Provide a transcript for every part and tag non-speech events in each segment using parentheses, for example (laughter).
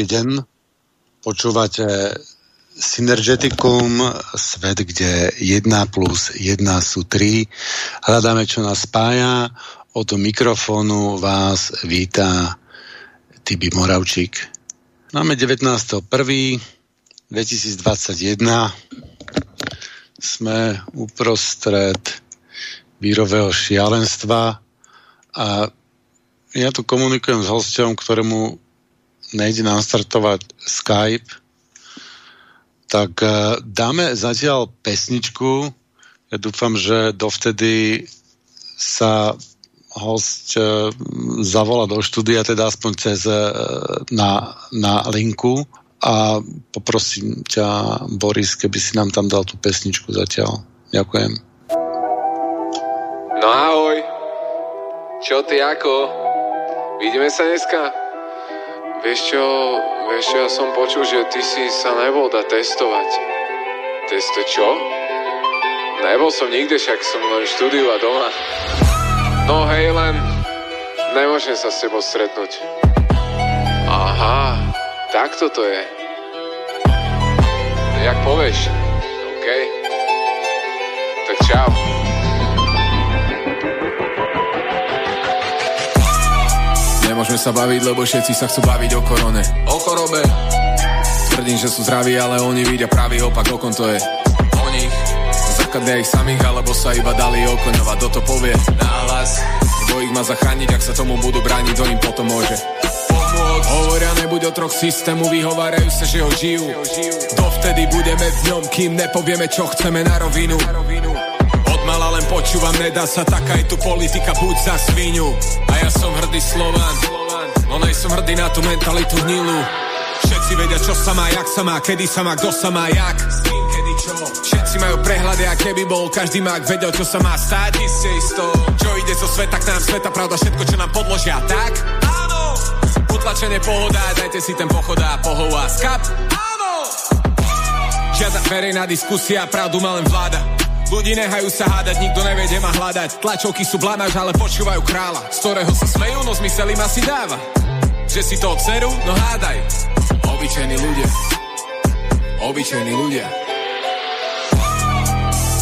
Dobrý deň. Počúvate Synergeticum, svet, kde 1 plus 1 sú 3. Hľadáme, čo nás spája. Od mikrofónu vás víta Tibi Moravčík. Máme 19.1.2021. Sme uprostred vírového šialenstva a ja tu komunikujem s hostom, ktorému nejde nastartovať Skype, tak uh, dáme zatiaľ pesničku. Ja dúfam, že dovtedy sa host uh, zavolá do štúdia, teda aspoň cez uh, na, na linku a poprosím ťa, Boris, keby si nám tam dal tú pesničku zatiaľ. Ďakujem. No ahoj. Čo ty ako? Vidíme sa dneska? Vieš čo, vieš čo, ja som počul, že ty si sa nebol dať testovať. Testo čo? Nebol som nikde, však som len štúdiu a doma. No hej, len nemôžem sa s tebou stretnúť. Aha, tak toto je. Jak povieš? OK. Tak čau. Nemôžeme sa baviť, lebo všetci sa chcú baviť o korone. O chorobe. Tvrdím, že sú zdraví, ale oni vidia pravý opak, o kom to je. O nich. Zrkadlia ich samých, alebo sa iba dali okoňovať. Kto to povie? Náhlas. Kto ich má zachrániť, ak sa tomu budú brániť, to im potom môže. Pomôcť. Hovoria, nebuď otrok systému, vyhovárajú sa, že ho žijú. Dovtedy budeme v ňom, kým nepovieme, čo chceme na rovinu. Počúvam, nedá sa tak aj tu politika, buď za svinu. A ja som hrdý Slovan, no nej som hrdý na tú mentalitu hnilu. Všetci vedia, čo sa má, jak sa má, kedy sa má, kto sa má, jak. Všetci majú prehľady, a keby bol každý má, vedel, čo sa má stať. Iste isto, čo ide zo sveta k nám, sveta pravda, všetko, čo nám podložia, tak? Áno! Utlačenie pohoda, dajte si ten pochoda, pohova, skap. Áno! Žiadna verejná diskusia, pravdu má len vláda. Ľudí nehajú sa hádať, nikto nevie, kde ma hľadať. Tlačovky sú blanáž, ale počúvajú kráľa, z ktorého sa smejú, no zmysel im asi dáva. Že si to dceru, no hádaj. Obyčajní ľudia. Obyčajní ľudia.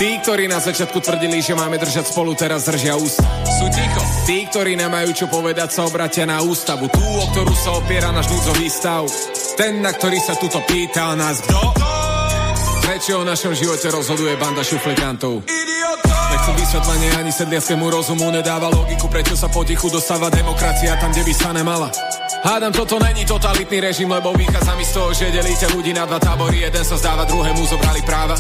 Tí, ktorí na začiatku tvrdili, že máme držať spolu, teraz držia ústa. Sú ticho. Tí, ktorí nemajú čo povedať, sa obratia na ústavu. Tú, o ktorú sa opiera náš núdzový stav. Ten, na ktorý sa tuto pýta o nás kto? Prečo o našom živote rozhoduje banda šuflikantov? Nechcem vysvetlenie ani sedliackému rozumu nedáva logiku, prečo sa potichu dostáva demokracia tam, kde by sa nemala. Hádam, toto není totalitný režim, lebo vychádza mi z toho, že delíte ľudí na dva tábory, jeden sa zdáva, druhému zobrali práva.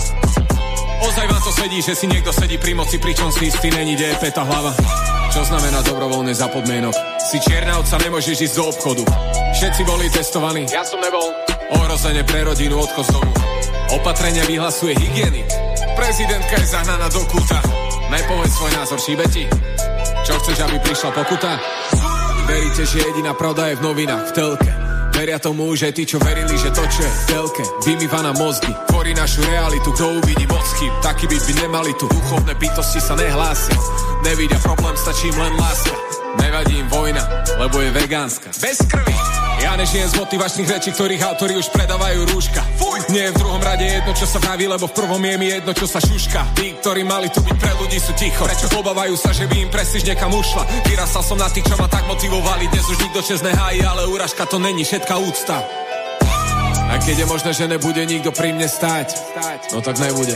Ozaj vám to sedí, že si niekto sedí pri moci, pričom si istý není, kde je peta hlava. Čo znamená dobrovoľne za podmienok? Si čierna otca, nemôžeš ísť do obchodu. Všetci boli testovaní. Ja som nebol. Ohrozenie pre rodinu, odchod z domu. Opatrenia vyhlasuje hygienik. Prezidentka je zahnaná do kúta. Nepoveď svoj názor, šíbe ti. Čo chceš, aby prišla pokuta? Veríte, že jediná pravda je v novinách, v telke. Veria tomu, že tí, čo verili, že to, čo je v telke, vymýva na mozgy, tvorí našu realitu, kto uvidí moc taký byt by nemali tu, duchovné bytosti sa nehlásia, nevidia problém, stačí im len láska, nevadí im vojna, lebo je vegánska, bez krvi. Ja nežijem z motivačných rečí, ktorých autori už predávajú rúška. Fuj! Nie je v druhom rade jedno, čo sa vraví, lebo v prvom je mi jedno, čo sa šuška. Tí, ktorí mali tu byť pre ľudí, sú ticho. Prečo obávajú sa, že by im presíž niekam ušla? Vyrastal som na tých, čo ma tak motivovali. Dnes už nikto čest nehájí, ale úražka to není všetká úcta. A keď je možné, že nebude nikto pri mne stáť, no tak nebude.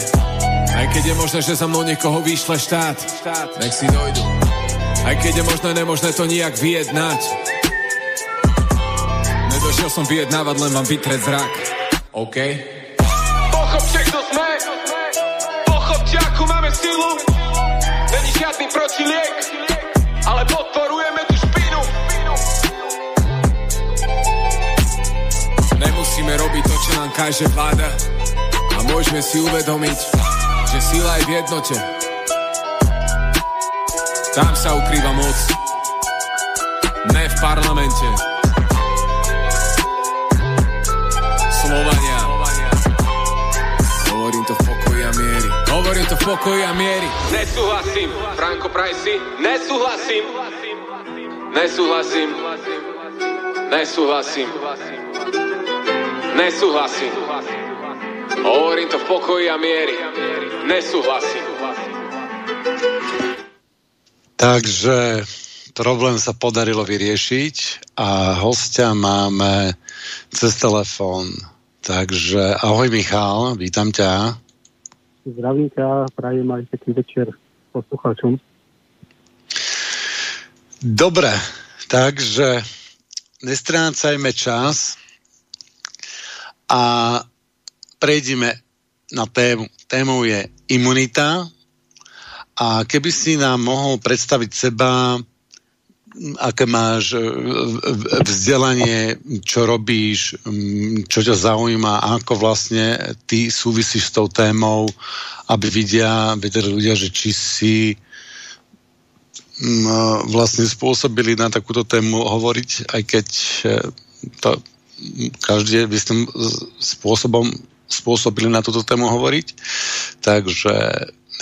Aj keď je možné, že za mnou niekoho vyšle štát, nech si dojdu. Aj keď je možné, nemožné to nijak vyjednať. Nedošiel som vyjednávať, len vám vytreť zrak. OK? Pochopte, kto sme. Pochopte, akú máme silu. Není žiadny protiliek, ale podporujeme tú špinu. Nemusíme robiť to, čo nám káže vláda. A môžeme si uvedomiť, že sila je v jednote. Tam sa ukrýva moc. Ne v parlamente. Hovorím to v pokoji a miery. Nesúhlasím, Franko Prajsi, nesúhlasím. Nesúhlasím. Nesúhlasím. Nesúhlasím. Hovorím to v pokoji a miery. Nesúhlasím. Takže problém sa podarilo vyriešiť a hostia máme cez telefón. Takže ahoj Michal, vítam ťa. Zdravím ťa, prajem aj pekný večer poslucháčom. Dobre, takže nestrácajme čas a prejdime na tému. Témou je imunita a keby si nám mohol predstaviť seba, aké máš e, vzdelanie, čo robíš, čo ťa zaujíma, ako vlastne ty súvisíš s tou témou, aby vidia, vedeli ľudia, že či si vlastne spôsobili na takúto tému hovoriť, aj keď e, to každý by tým spôsobom spôsobili na túto tému hovoriť. Takže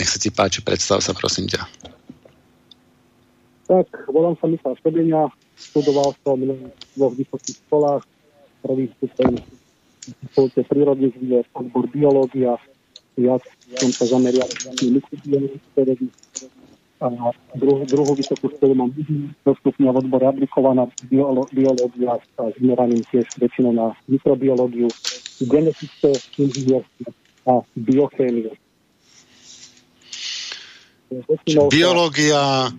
nech sa ti páči, predstav sa prosím ťa. Tak, volám sa Michal Šteblenia, študoval som na dvoch vysokých školách, prvý stupeň v prírodných vied, odbor biológia, viac som sa zamerial na mikrobiológiu, a druhú, druhú vysokú školu mám dostupne v odbore aplikovaná biológia a zameraním tiež väčšinou na mikrobiológiu, genetické inžinierstvo a biochémiu. Biológia,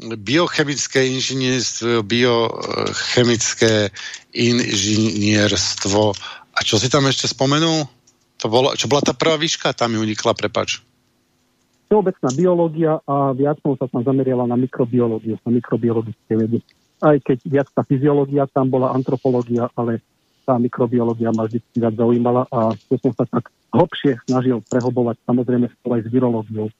biochemické inžinierstvo, biochemické inžinierstvo. A čo si tam ešte spomenul? To bolo, čo bola tá prvá výška? Tam mi unikla, prepač všeobecná biológia a viac som sa tam zameriala na mikrobiológiu, na mikrobiologické vedy. Aj keď viac tá fyziológia, tam bola antropológia, ale tá mikrobiológia ma vždy viac zaujímala a tu som sa tak hlbšie snažil prehobovať samozrejme aj s virológiou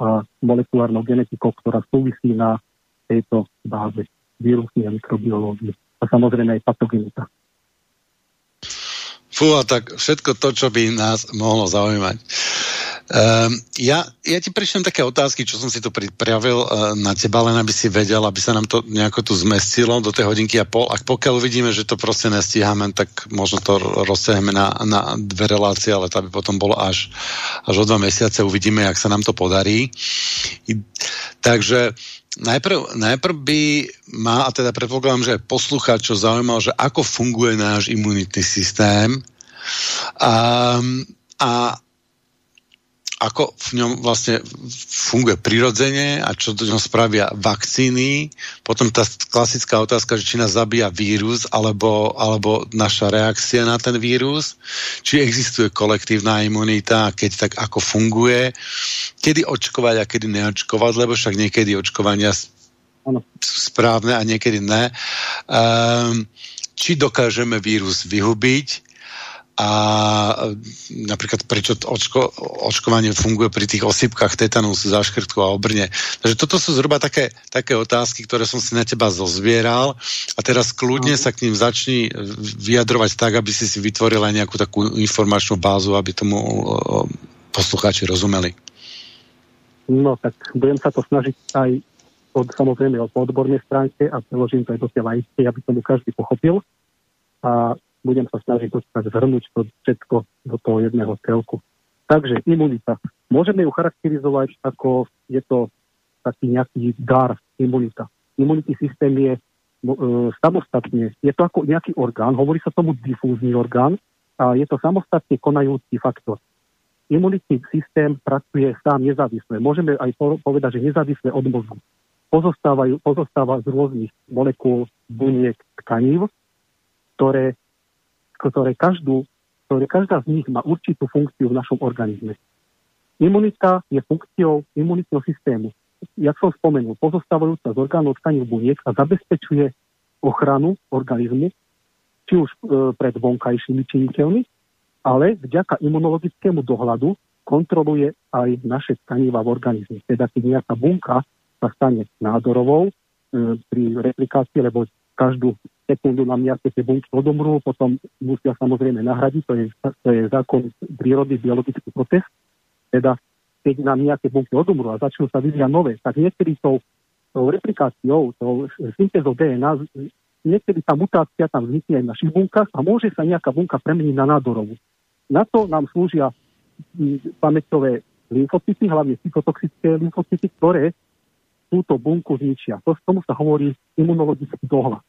a molekulárnou genetikou, ktorá súvisí na tejto báze vírusnej a mikrobiológie a samozrejme aj patogenita. Fú, a tak všetko to, čo by nás mohlo zaujímať. Um, ja, ja ti prečítam také otázky, čo som si tu pripravil uh, na teba, len aby si vedel, aby sa nám to nejako tu zmestilo do tej hodinky a pol. Ak pokiaľ vidíme, že to proste nestíhame, tak možno to rozsiahneme na, na dve relácie, ale to by potom bolo až, až o dva mesiace. Uvidíme, jak sa nám to podarí. I, takže najprv, najprv by ma, a teda predpokladám, že poslucháčov zaujímal, že ako funguje náš imunitný systém. Um, a ako v ňom vlastne funguje prirodzene a čo do ňom spravia vakcíny. Potom tá klasická otázka, že či nás zabíja vírus alebo, alebo naša reakcia na ten vírus. Či existuje kolektívna imunita, keď tak ako funguje. Kedy očkovať a kedy neočkovať, lebo však niekedy očkovania sú správne a niekedy ne. Um, či dokážeme vírus vyhubiť, a napríklad prečo očko, očkovanie funguje pri tých osýpkach tetanus, záškrtku a obrne. Takže toto sú zhruba také, také otázky, ktoré som si na teba zozbieral a teraz kľudne sa k ním začni vyjadrovať tak, aby si si vytvorila nejakú takú informačnú bázu, aby tomu poslucháči rozumeli. No tak budem sa to snažiť aj od, samozrejme od odbornej stránke a preložím to aj do tej laickej, aby tomu každý pochopil. A budem sa snažiť dostať, zhrnúť to všetko do toho jedného celku. Takže imunita. Môžeme ju charakterizovať ako je to taký nejaký dar imunita. Imunitný systém je e, samostatne, je to ako nejaký orgán, hovorí sa tomu difúzny orgán a je to samostatne konajúci faktor. Imunitný systém pracuje sám nezávisle. Môžeme aj povedať, že nezávisle od mozgu. Pozostáva z rôznych molekúl, buniek, tkanív, ktoré ktoré, každú, ktoré každá z nich má určitú funkciu v našom organizme. Imunita je funkciou imunitného systému. Jak som spomenul, pozostávajúca z orgánov tkaní buniek a zabezpečuje ochranu organizmu, či už e, pred vonkajšími činiteľmi, ale vďaka imunologickému dohľadu kontroluje aj naše tkaniva v organizme. Teda keď nejaká bunka sa stane nádorovou e, pri replikácii, lebo každú sekundu nám nejaké tie bunky odomrú, potom musia samozrejme nahradiť, to je, to je zákon prírody, biologický proces. Teda keď nám nejaké bunky odomrú a začnú sa vyvíjať nové, tak niektorí tou, tou replikáciou, tou syntézou DNA niekedy tá mutácia tam vznikne aj v našich bunkách a môže sa nejaká bunka premeniť na nádorovú. Na to nám slúžia pamäťové lymfocyty, hlavne cytotoxické lymfocyty, ktoré túto bunku zničia. To, tomu sa hovorí imunologický dohľad.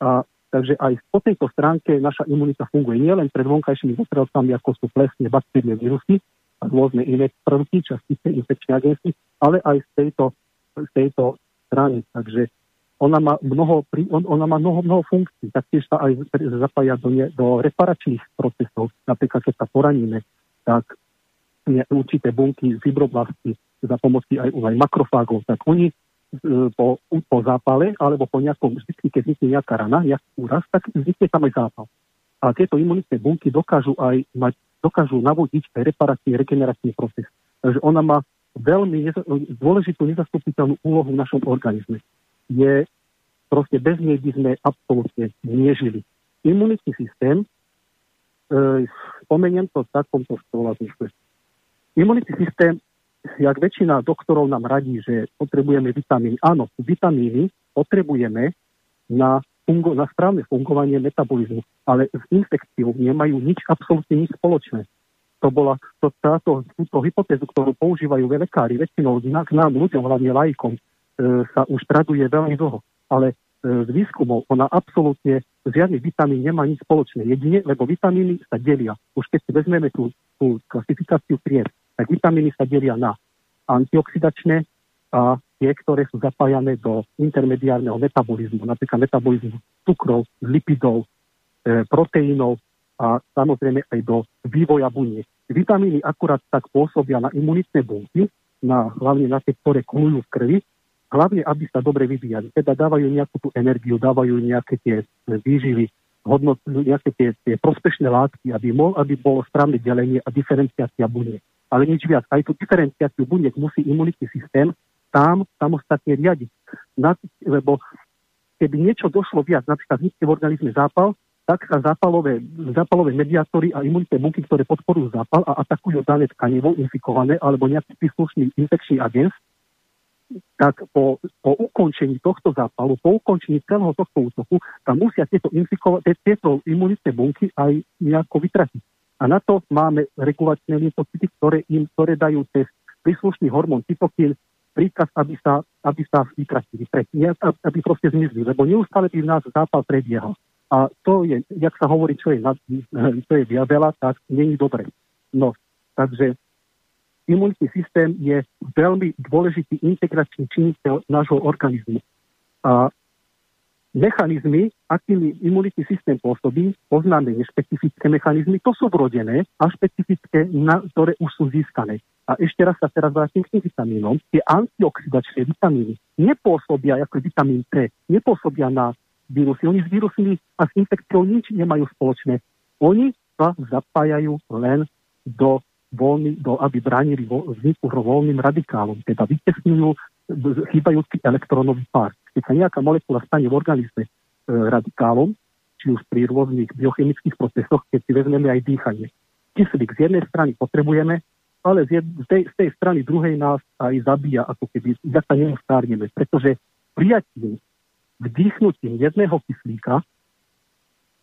A, takže aj po tejto stránke naša imunita funguje nielen pred vonkajšími zostrelcami, ako sú plesne, baktérie, vírusy a rôzne iné prvky, častice, infekčné agency, ale aj z tejto, z tejto strany. Takže ona má mnoho, ona má mnoho, mnoho funkcií, taktiež sa aj zapája do, ne, do reparačných procesov. Napríklad, keď sa poraníme, tak určité bunky fibroblasty za pomoci aj, aj makrofágov, tak oni e, po, po zápale alebo po nejakom, vždy, keď vznikne nejaká rana, nejaký úraz, tak vznikne tam aj zápal. A tieto imunitné bunky dokážu aj mať, dokážu navodiť reparačný, regeneračný proces. Takže ona má veľmi dôležitú nezastupiteľnú úlohu v našom organizme je proste bez nej by sme absolútne nežili. Imunitný systém, e, spomeniem to v takomto zmysle. Imunitný systém, jak väčšina doktorov nám radí, že potrebujeme vitamíny. Áno, vitamíny potrebujeme na, fungo- na správne fungovanie metabolizmu, ale s infekciou nemajú nič, absolútne nič spoločné. To bola to, táto, túto hypotézu, ktorú používajú lekári, väčšinou k nám ľuďom, hlavne lajkom, E, sa už traduje veľmi dlho. Ale e, z výskumov ona absolútne žiadny vitamín nemá nič spoločné. Jedine, lebo vitamíny sa delia. Už keď si vezmeme tú, tú klasifikáciu tried, tak vitamíny sa delia na antioxidačné a tie, ktoré sú zapájané do intermediárneho metabolizmu, napríklad metabolizmu cukrov, lipidov, e, proteínov a samozrejme aj do vývoja buniek. Vitamíny akurát tak pôsobia na imunitné bunky, na, hlavne na tie, ktoré kolujú v krvi hlavne, aby sa dobre vyvíjali. Teda dávajú nejakú tú energiu, dávajú nejaké tie výživy, hodnot, nejaké tie, tie prospešné látky, aby, mo, aby bolo správne delenie a diferenciácia buniek. Ale nič viac. Aj tú diferenciáciu buniek musí imunitný systém tam samostatne riadiť. Lebo keby niečo došlo viac, napríklad vznikne v organizme zápal, tak sa zápalové, zápalové mediátory a imunitné bunky, ktoré podporujú zápal a atakujú dané tkanivo infikované alebo nejaký príslušný infekčný agens, tak po, po ukončení tohto zápalu, po ukončení celého tohto útoku, tam musia tieto, tieto imunitné bunky aj nejako vytratiť. A na to máme regulačné lymfocyty, ktoré, im, ktoré dajú cez príslušný hormón cytokín príkaz, aby sa, aby sa vytratili, aby proste zmizli, lebo neustále by v nás zápal prebiehal. A to je, jak sa hovorí, čo je, čo je veľa, tak není dobre. No, takže imunitný systém je veľmi dôležitý integračný činiteľ nášho organizmu. A mechanizmy, akými imunitný systém pôsobí, poznáme nešpecifické mechanizmy, to sú vrodené a špecifické, na, ktoré už sú získané. A ešte raz sa teraz vrátim k tým vitamínom. Tie antioxidačné vitamíny nepôsobia ako vitamín T, nepôsobia na vírusy. Oni s vírusmi a s infekciou nič nemajú spoločné. Oni sa zapájajú len do voľný, do, aby bránili vo, vzniku voľným radikálom, teda vytesňujú chýbajúci elektrónový pár. Keď sa nejaká molekula stane v organizme e, radikálom, či už pri rôznych biochemických procesoch, keď si vezmeme aj dýchanie. Kyslík z jednej strany potrebujeme, ale z, jed, z, tej, z tej strany druhej nás aj zabíja, ako keby sa neustárneme, pretože prijatím, vdýchnutím jedného kyslíka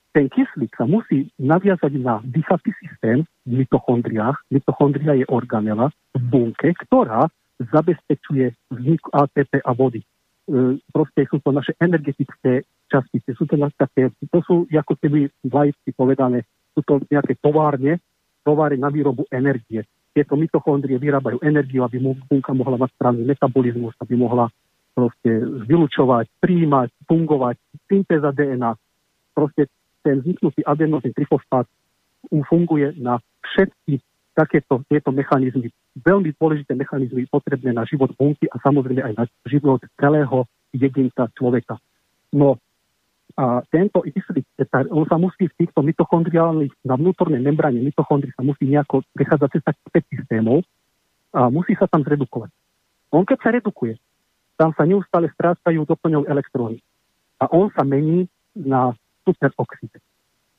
ten kyslík sa musí naviazať na dýchací systém v mitochondriách. Mitochondria je organela v bunke, ktorá zabezpečuje vznik ATP a vody. E, proste sú to naše energetické častice, sú to také, to sú ako keby laicky povedané, sú to nejaké továrne, továrne na výrobu energie. Tieto mitochondrie vyrábajú energiu, aby bunka mohla mať správny metabolizmus, aby mohla proste vylučovať, príjmať, fungovať, syntéza DNA. Proste ten vzniknutý adenozín trifosfát funguje na všetky takéto tieto mechanizmy, veľmi dôležité mechanizmy potrebné na život bunky a samozrejme aj na život celého jedinca človeka. No a tento kyslík, on sa musí v týchto mitochondriálnych, na vnútornej membráne mitochondrií sa musí nejako prechádzať cez takých systémov a musí sa tam zredukovať. On keď sa redukuje, tam sa neustále strácajú doplňov elektróny. A on sa mení na superoxid.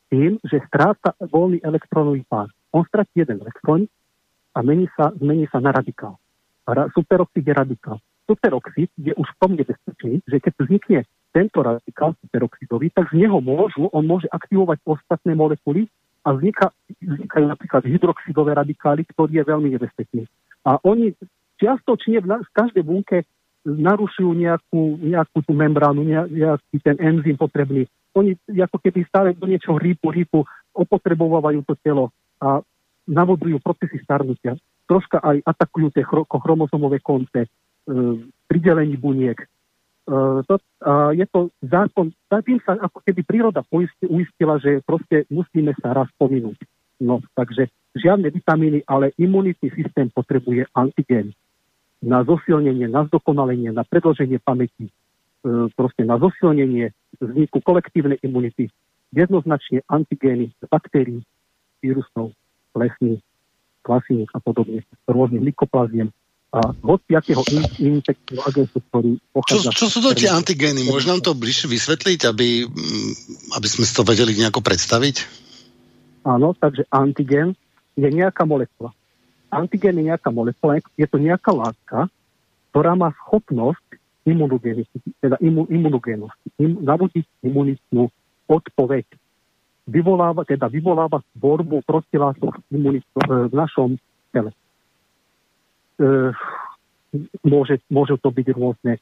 Tým, že stráca voľný elektrónový pár. On stratí jeden elektrón a mení sa, zmení sa na radikál. Ra, superoxid je radikál. Superoxid je už v tom nebezpečný, že keď vznikne tento radikál peroxidový, tak z neho môžu, on môže aktivovať ostatné molekuly a vzniká, vznikajú napríklad hydroxidové radikály, ktorý je veľmi nebezpečný. A oni čiastočne v, v každej bunke narušujú nejakú, nejakú tú membránu, nejaký ten enzym potrebný. Oni ako keby stále do niečoho rýpu, rýpu, opotrebovávajú to telo a navodzujú procesy starnutia. Troška aj atakujú tie chromozomové konce, e, pridelení buniek, Uh, to, uh, je to zákon, tým sa ako keby príroda uistila, že proste musíme sa raz pominúť. No, takže žiadne vitamíny, ale imunitný systém potrebuje antigén na zosilnenie, na zdokonalenie, na predlženie pamäti, uh, proste na zosilnenie vzniku kolektívnej imunity. Jednoznačne antigény baktérií, vírusov, lesní, klasín a podobne, rôznych mykoplaziem, a in, infekčného agentu, ktorý pochádza... Čo, čo sú to tie antigény? Môžeš nám to bližšie vysvetliť, aby, mm, aby sme si to vedeli nejako predstaviť? Áno, takže antigén je nejaká molekula. Antigén je nejaká molekula, je to nejaká látka, ktorá má schopnosť imunogénosti, teda imu, imunogénosti, im, navodiť imunitnú odpoveď. Vyvoláva, teda vyvoláva tvorbu protilátok v našom tele. E, môže, môžu to byť rôzne e,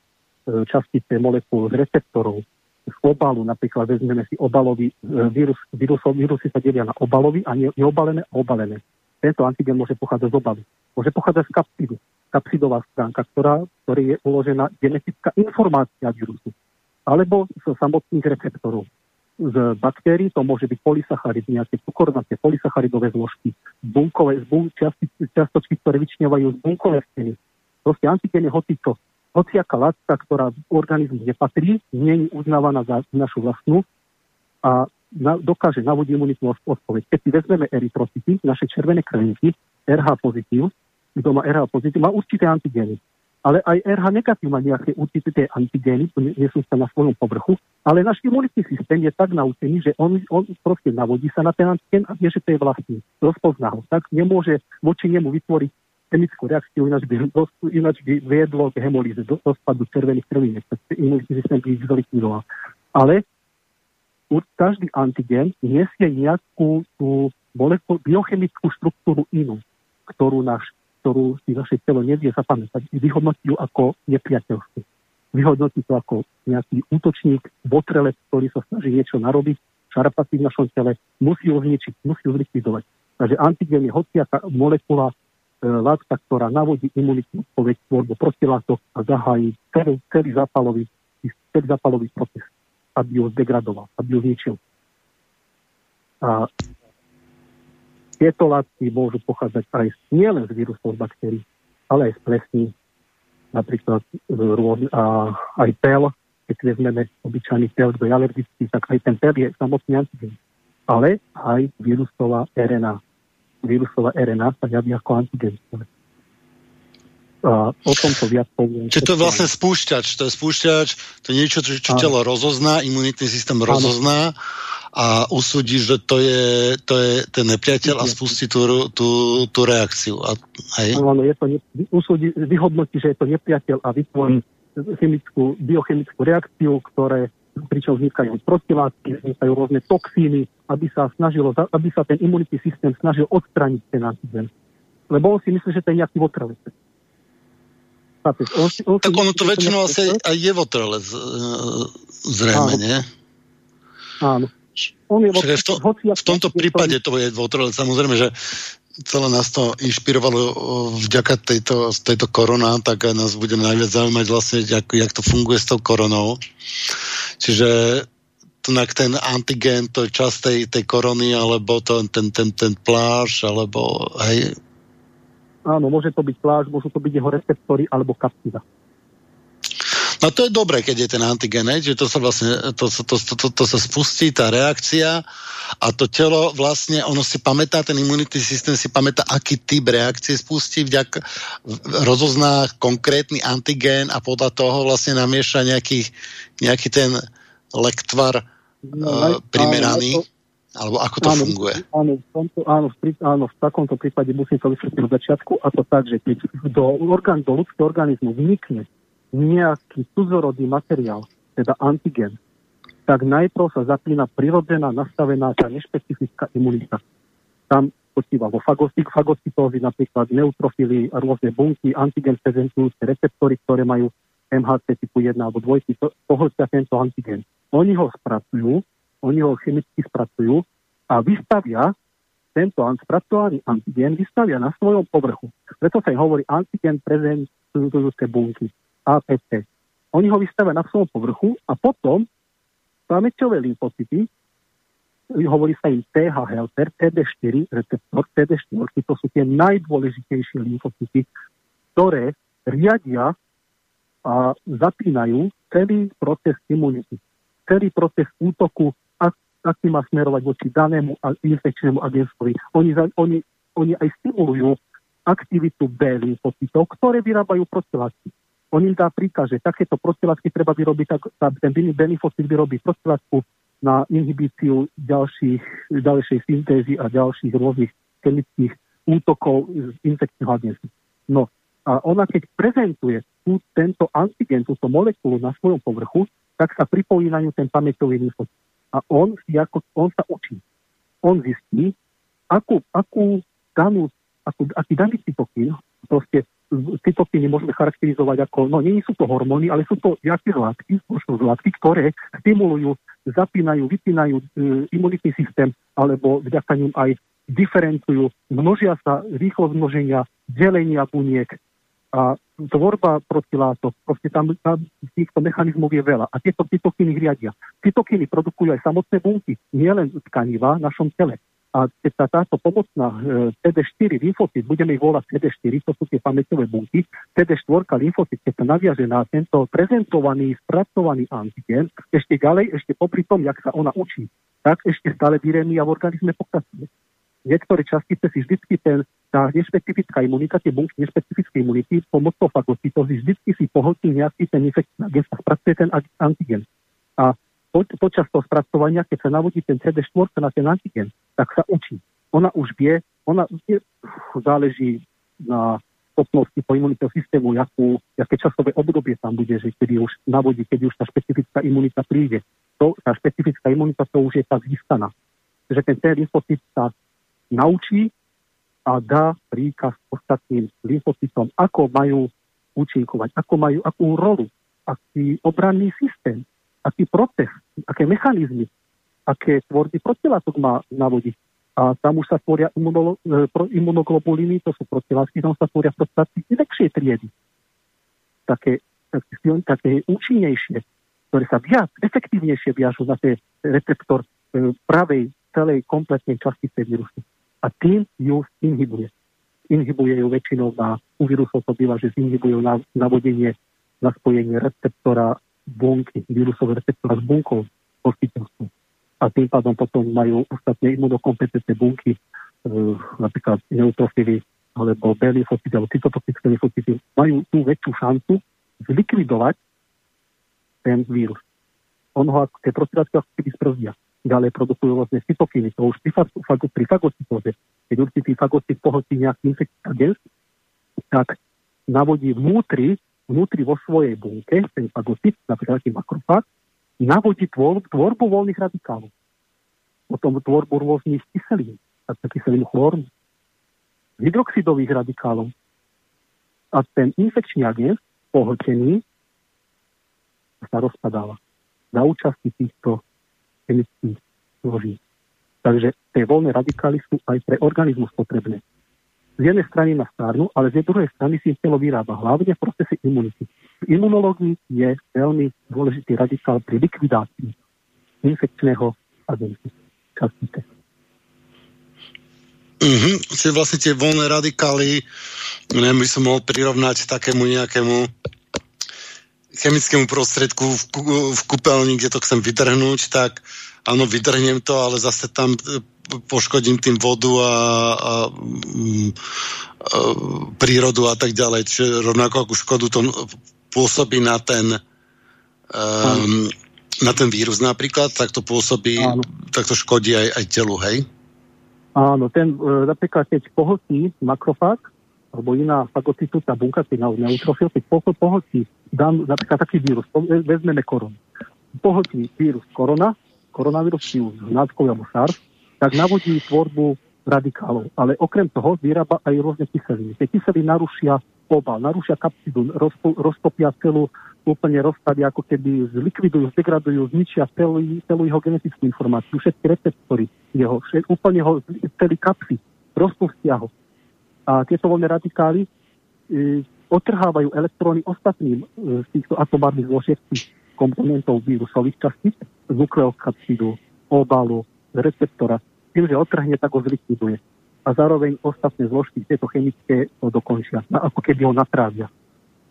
častice molekúl z receptorov, z obalu, napríklad vezmeme si obalový e, vírus, vírusov, vírusy sa delia na obalový a neobalené a obalené. Tento antigen môže pochádzať z obalu. Môže pochádzať z kapsidu. Kapsidová stránka, ktorá, ktorý je uložená genetická informácia vírusu. Alebo z samotných receptorov z baktérií, to môže byť polysacharid, nejaké cukornaté polysacharidové zložky, bunkové, bun, čiastočky, ktoré vyčňovajú z bunkovej steny. Proste antigén je hocičo. Hociaká látka, ktorá v organizmu nepatrí, nie je uznávaná za našu vlastnú a na, dokáže navodiť imunitnú odpoveď. Keď si vezmeme erytrocity, naše červené krvinky, RH pozitív, kto má RH pozitív, má určité antigény ale aj RH negatív má nejaké určité antigény, nesú sa na svojom povrchu, ale náš imunitný systém je tak naučený, že on, on proste navodí sa na ten antigén a vie, že to je vlastný. Rozpozná ho. Tak nemôže voči nemu vytvoriť chemickú reakciu, ináč by, ináč by viedlo k hemolíze, do rozpadu červených krvínek, imunitný systém by zlikvidoval. Ale každý antigén nesie nejakú tú biochemickú štruktúru inú, ktorú náš ktorú si naše telo nevie zapamätať, vyhodnotí ju ako nepriateľskú. Vyhodnotí to ako nejaký útočník, botrelec, ktorý sa snaží niečo narobiť, šarapatí v našom tele, musí ho zničiť, musí ho zlikvidovať. Takže antigen je hociaká molekula, e, látka, ktorá navodí imunitnú odpoveď tvorbu protilátok a zahájí celý, celý, zápalový, celý zápalový proces, aby ju zdegradoval, aby ju zničil. A tieto látky môžu pochádzať aj nielen z vírusov baktérií, ale aj z plesní, napríklad rôzne, a aj pel, keď vezmeme obyčajný pel, kto je alergický, tak aj ten pel je samotný antigen. Ale aj vírusová RNA. Vírusová RNA sa javí ako antigen. A o tomto viac poviem. Čiže to je vlastne spúšťač. To je spúšťač, to je niečo, čo, čo telo rozozná, imunitný systém rozozná a usúdi, že to je, to je ten nepriateľ a spustí tú, tú, tú reakciu. A, hej? Áno, je to, ne, usúdi, vyhodnotí, že je to nepriateľ a vytvorí chemickú, biochemickú reakciu, ktoré pričom vznikajú protilátky, vznikajú rôzne toxíny, aby sa, snažilo, aby sa ten imunitný systém snažil odstrániť ten antigen. Lebo on si myslí, že to je nejaký votrelec. On si, on tak ono to väčšinou asi aj je votrelec, zrejme, Áno. nie? Áno. On je v, to, v tomto prípade to je dvotrelec. Samozrejme, že celé nás to inšpirovalo vďaka tejto, tejto korona, tak nás bude najviac zaujímať vlastne, jak, jak to funguje s tou koronou. Čiže ten antigen, to je časť tej, tej korony, alebo to, ten, ten, ten pláž, alebo hej. Áno, môže to byť pláž, môžu to byť jeho receptory, alebo kapsida. No to je dobré, keď je ten antigen, že to sa vlastne, to, to, to, to, to sa spustí, tá reakcia a to telo vlastne, ono si pamätá, ten imunitný systém si pamätá, aký typ reakcie spustí, vďaka, rozozná konkrétny antigen a podľa toho vlastne namieša nejaký, nejaký ten lektvar no, uh, primeraný. Áno, alebo ako to áno, funguje? Áno, v tomto, áno, v, áno, v takomto prípade musím to vysvetliť od začiatku a to tak, že keď do, orgán, do ľudského organizmu vnikne nejaký cudzorodný materiál, teda antigen, tak najprv sa zapína prirodzená, nastavená tá nešpecifická imunita. Tam spočíva vo fagocytózi, napríklad neutrofily rôzne bunky, antigen prezentujúce receptory, ktoré majú MHC typu 1 alebo 2, to, pohltia tento antigen. Oni ho spracujú, oni ho chemicky spracujú a vystavia tento spracovaný antigen vystavia na svojom povrchu. Preto sa im hovorí antigen prezentujúce bunky, APC. Oni ho vystavia na svojom povrchu a potom pamäťové lymfocyty, hovorí sa im TH helper, TD4 receptor, TD4, to sú tie najdôležitejšie lymfocyty, ktoré riadia a zapínajú celý proces imunity, celý proces útoku, aký má smerovať voči danému infekčnému agentovi. Oni, oni, oni aj stimulujú aktivitu B lymfocytov, ktoré vyrábajú protilátky on im dá príkaz, že takéto protilátky treba vyrobiť, tak, ten benefocit vyrobí protilátku na inhibíciu ďalších, ďalšej syntézy a ďalších rôznych chemických útokov z infekčného agentu. No a ona keď prezentuje tú, tento antigen, túto molekulu na svojom povrchu, tak sa pripojí na ňu ten pamäťový lymfocyt. A on, ako, on sa učí. On zistí, akú, akú danú, akú, aký daný cytokín proste cytokíny môžeme charakterizovať ako, no nie sú to hormóny, ale sú to jaké látky, možno látky, ktoré stimulujú, zapínajú, vypínajú e, imunitný systém, alebo vďaka ním aj diferencujú, množia sa, rýchlo množenia, delenia buniek a tvorba protilátok. Proste tam, tam týchto mechanizmov je veľa. A tieto cytokíny riadia. Cytokíny produkujú aj samotné bunky, nielen tkaniva v našom tele. A keď sa táto pomocná e, CD4 lymfocyt, budeme ich volať CD4, to sú tie pamäťové bunky, CD4 lymfocyt, keď sa naviaže na tento prezentovaný, spracovaný antigen, ešte ďalej, ešte popri tom, jak sa ona učí, tak ešte stále virémia v organizme pokračuje. Niektoré častice si vždycky ten, tá nešpecifická imunita, tie bunky nešpecifické imunity pomocou fagocytózy vždycky si pohltí nejaký ten infekčný agent a spracuje ten antigen. A po, počas toho spracovania, keď sa navodí ten CD4 na ten antigen, tak sa učí. Ona už vie, ona vie, záleží na schopnosti imunitného systému, jakú, aké časové obdobie tam bude, že kedy už navodí, keď už tá špecifická imunita príde. To, tá špecifická imunita to už je tak získaná. Že ten T lymfocyt sa naučí a dá príkaz ostatným lymfocytom, ako majú účinkovať, ako majú akú rolu, aký obranný systém, aký proces, aké mechanizmy aké tvorby protilátok má navodiť. A tam už sa tvoria imunolo, e, imunoglobuliny, to sú protilátky, tam sa tvoria protilátky inakšie triedy. Také, také, také účinnejšie, ktoré sa viac, efektívnejšie viažú na ten receptor e, pravej celej kompletnej častice vírusu. A tým ju inhibuje. Inhibuje ju väčšinou na, u vírusov to býva, že zinhibujú na, navodenie, na spojenie receptora bunky, vírusové receptora s bunkou hostiteľstvom a tým pádom potom majú ostatné imunokompetentné bunky, e, napríklad neutrofily alebo B lymfocyty alebo cytotoxické lymfocyty, majú tú väčšiu šancu zlikvidovať ten vírus. On ho, tie protilátky ako keby sprzdia. Ďalej produkujú rôzne cytokiny, to už pri, fago, pri fagocytóze. Keď určitý fagocyt pohltí nejaký infekčný agens, tak navodí vnútri, vnútri vo svojej bunke, ten fagocyt, napríklad taký makrofág, navodí tvor, tvorbu voľných radikálov. Potom tvorbu rôznych kyselín, kyselín chlórnu, hydroxidových radikálov. A ten infekčný agent, pohltený, sa rozpadáva za účasti týchto chemických zloží. Takže tie voľné radikály sú aj pre organizmus potrebné z jednej strany na stárnu, ale z druhej strany si telo vyrába, hlavne v procese imunity. V imunológii je veľmi dôležitý radikál pri likvidácii infekčného agentu. Častite. Mm-hmm. Čiže vlastne tie voľné radikály, neviem, by som mohol prirovnať takému nejakému chemickému prostriedku v, v kúpeľni, kde to chcem vydrhnúť, tak áno, vydrhnem to, ale zase tam poškodím tým vodu a, a, a prírodu a tak ďalej. Čiže rovnako ako škodu to pôsobí na ten um, na ten vírus napríklad, tak to pôsobí, Áno. tak to škodí aj, aj telu, hej? Áno, ten, e, napríklad keď pohltí makrofág alebo iná fagocitúca bunka, na neutrofil, keď pohltí dám napríklad taký vírus, vezmeme koronu. Pohltí vírus korona, koronavírus, či už alebo SARS, tak navodí tvorbu radikálov. Ale okrem toho vyrába aj rôzne kyseliny. Tie kyseliny narušia obal, narušia kapsidu, roztopia celú, úplne rozstadia, ako keby zlikvidujú, zdegradujú, zničia celý, celú jeho genetickú informáciu, všetky receptory jeho, všet, úplne ho, celý kapsy, rozpustia ho. A tieto voľné radikály e, otrhávajú elektróny ostatným e, z týchto atomárnych zložiek komponentov vírusových častíc z nukleokapsidu, obalu, receptora. Tým, že otrhne, tak ho zlikviduje. A zároveň ostatné zložky, tieto chemické, to dokončia. Ako keby ho natrávia.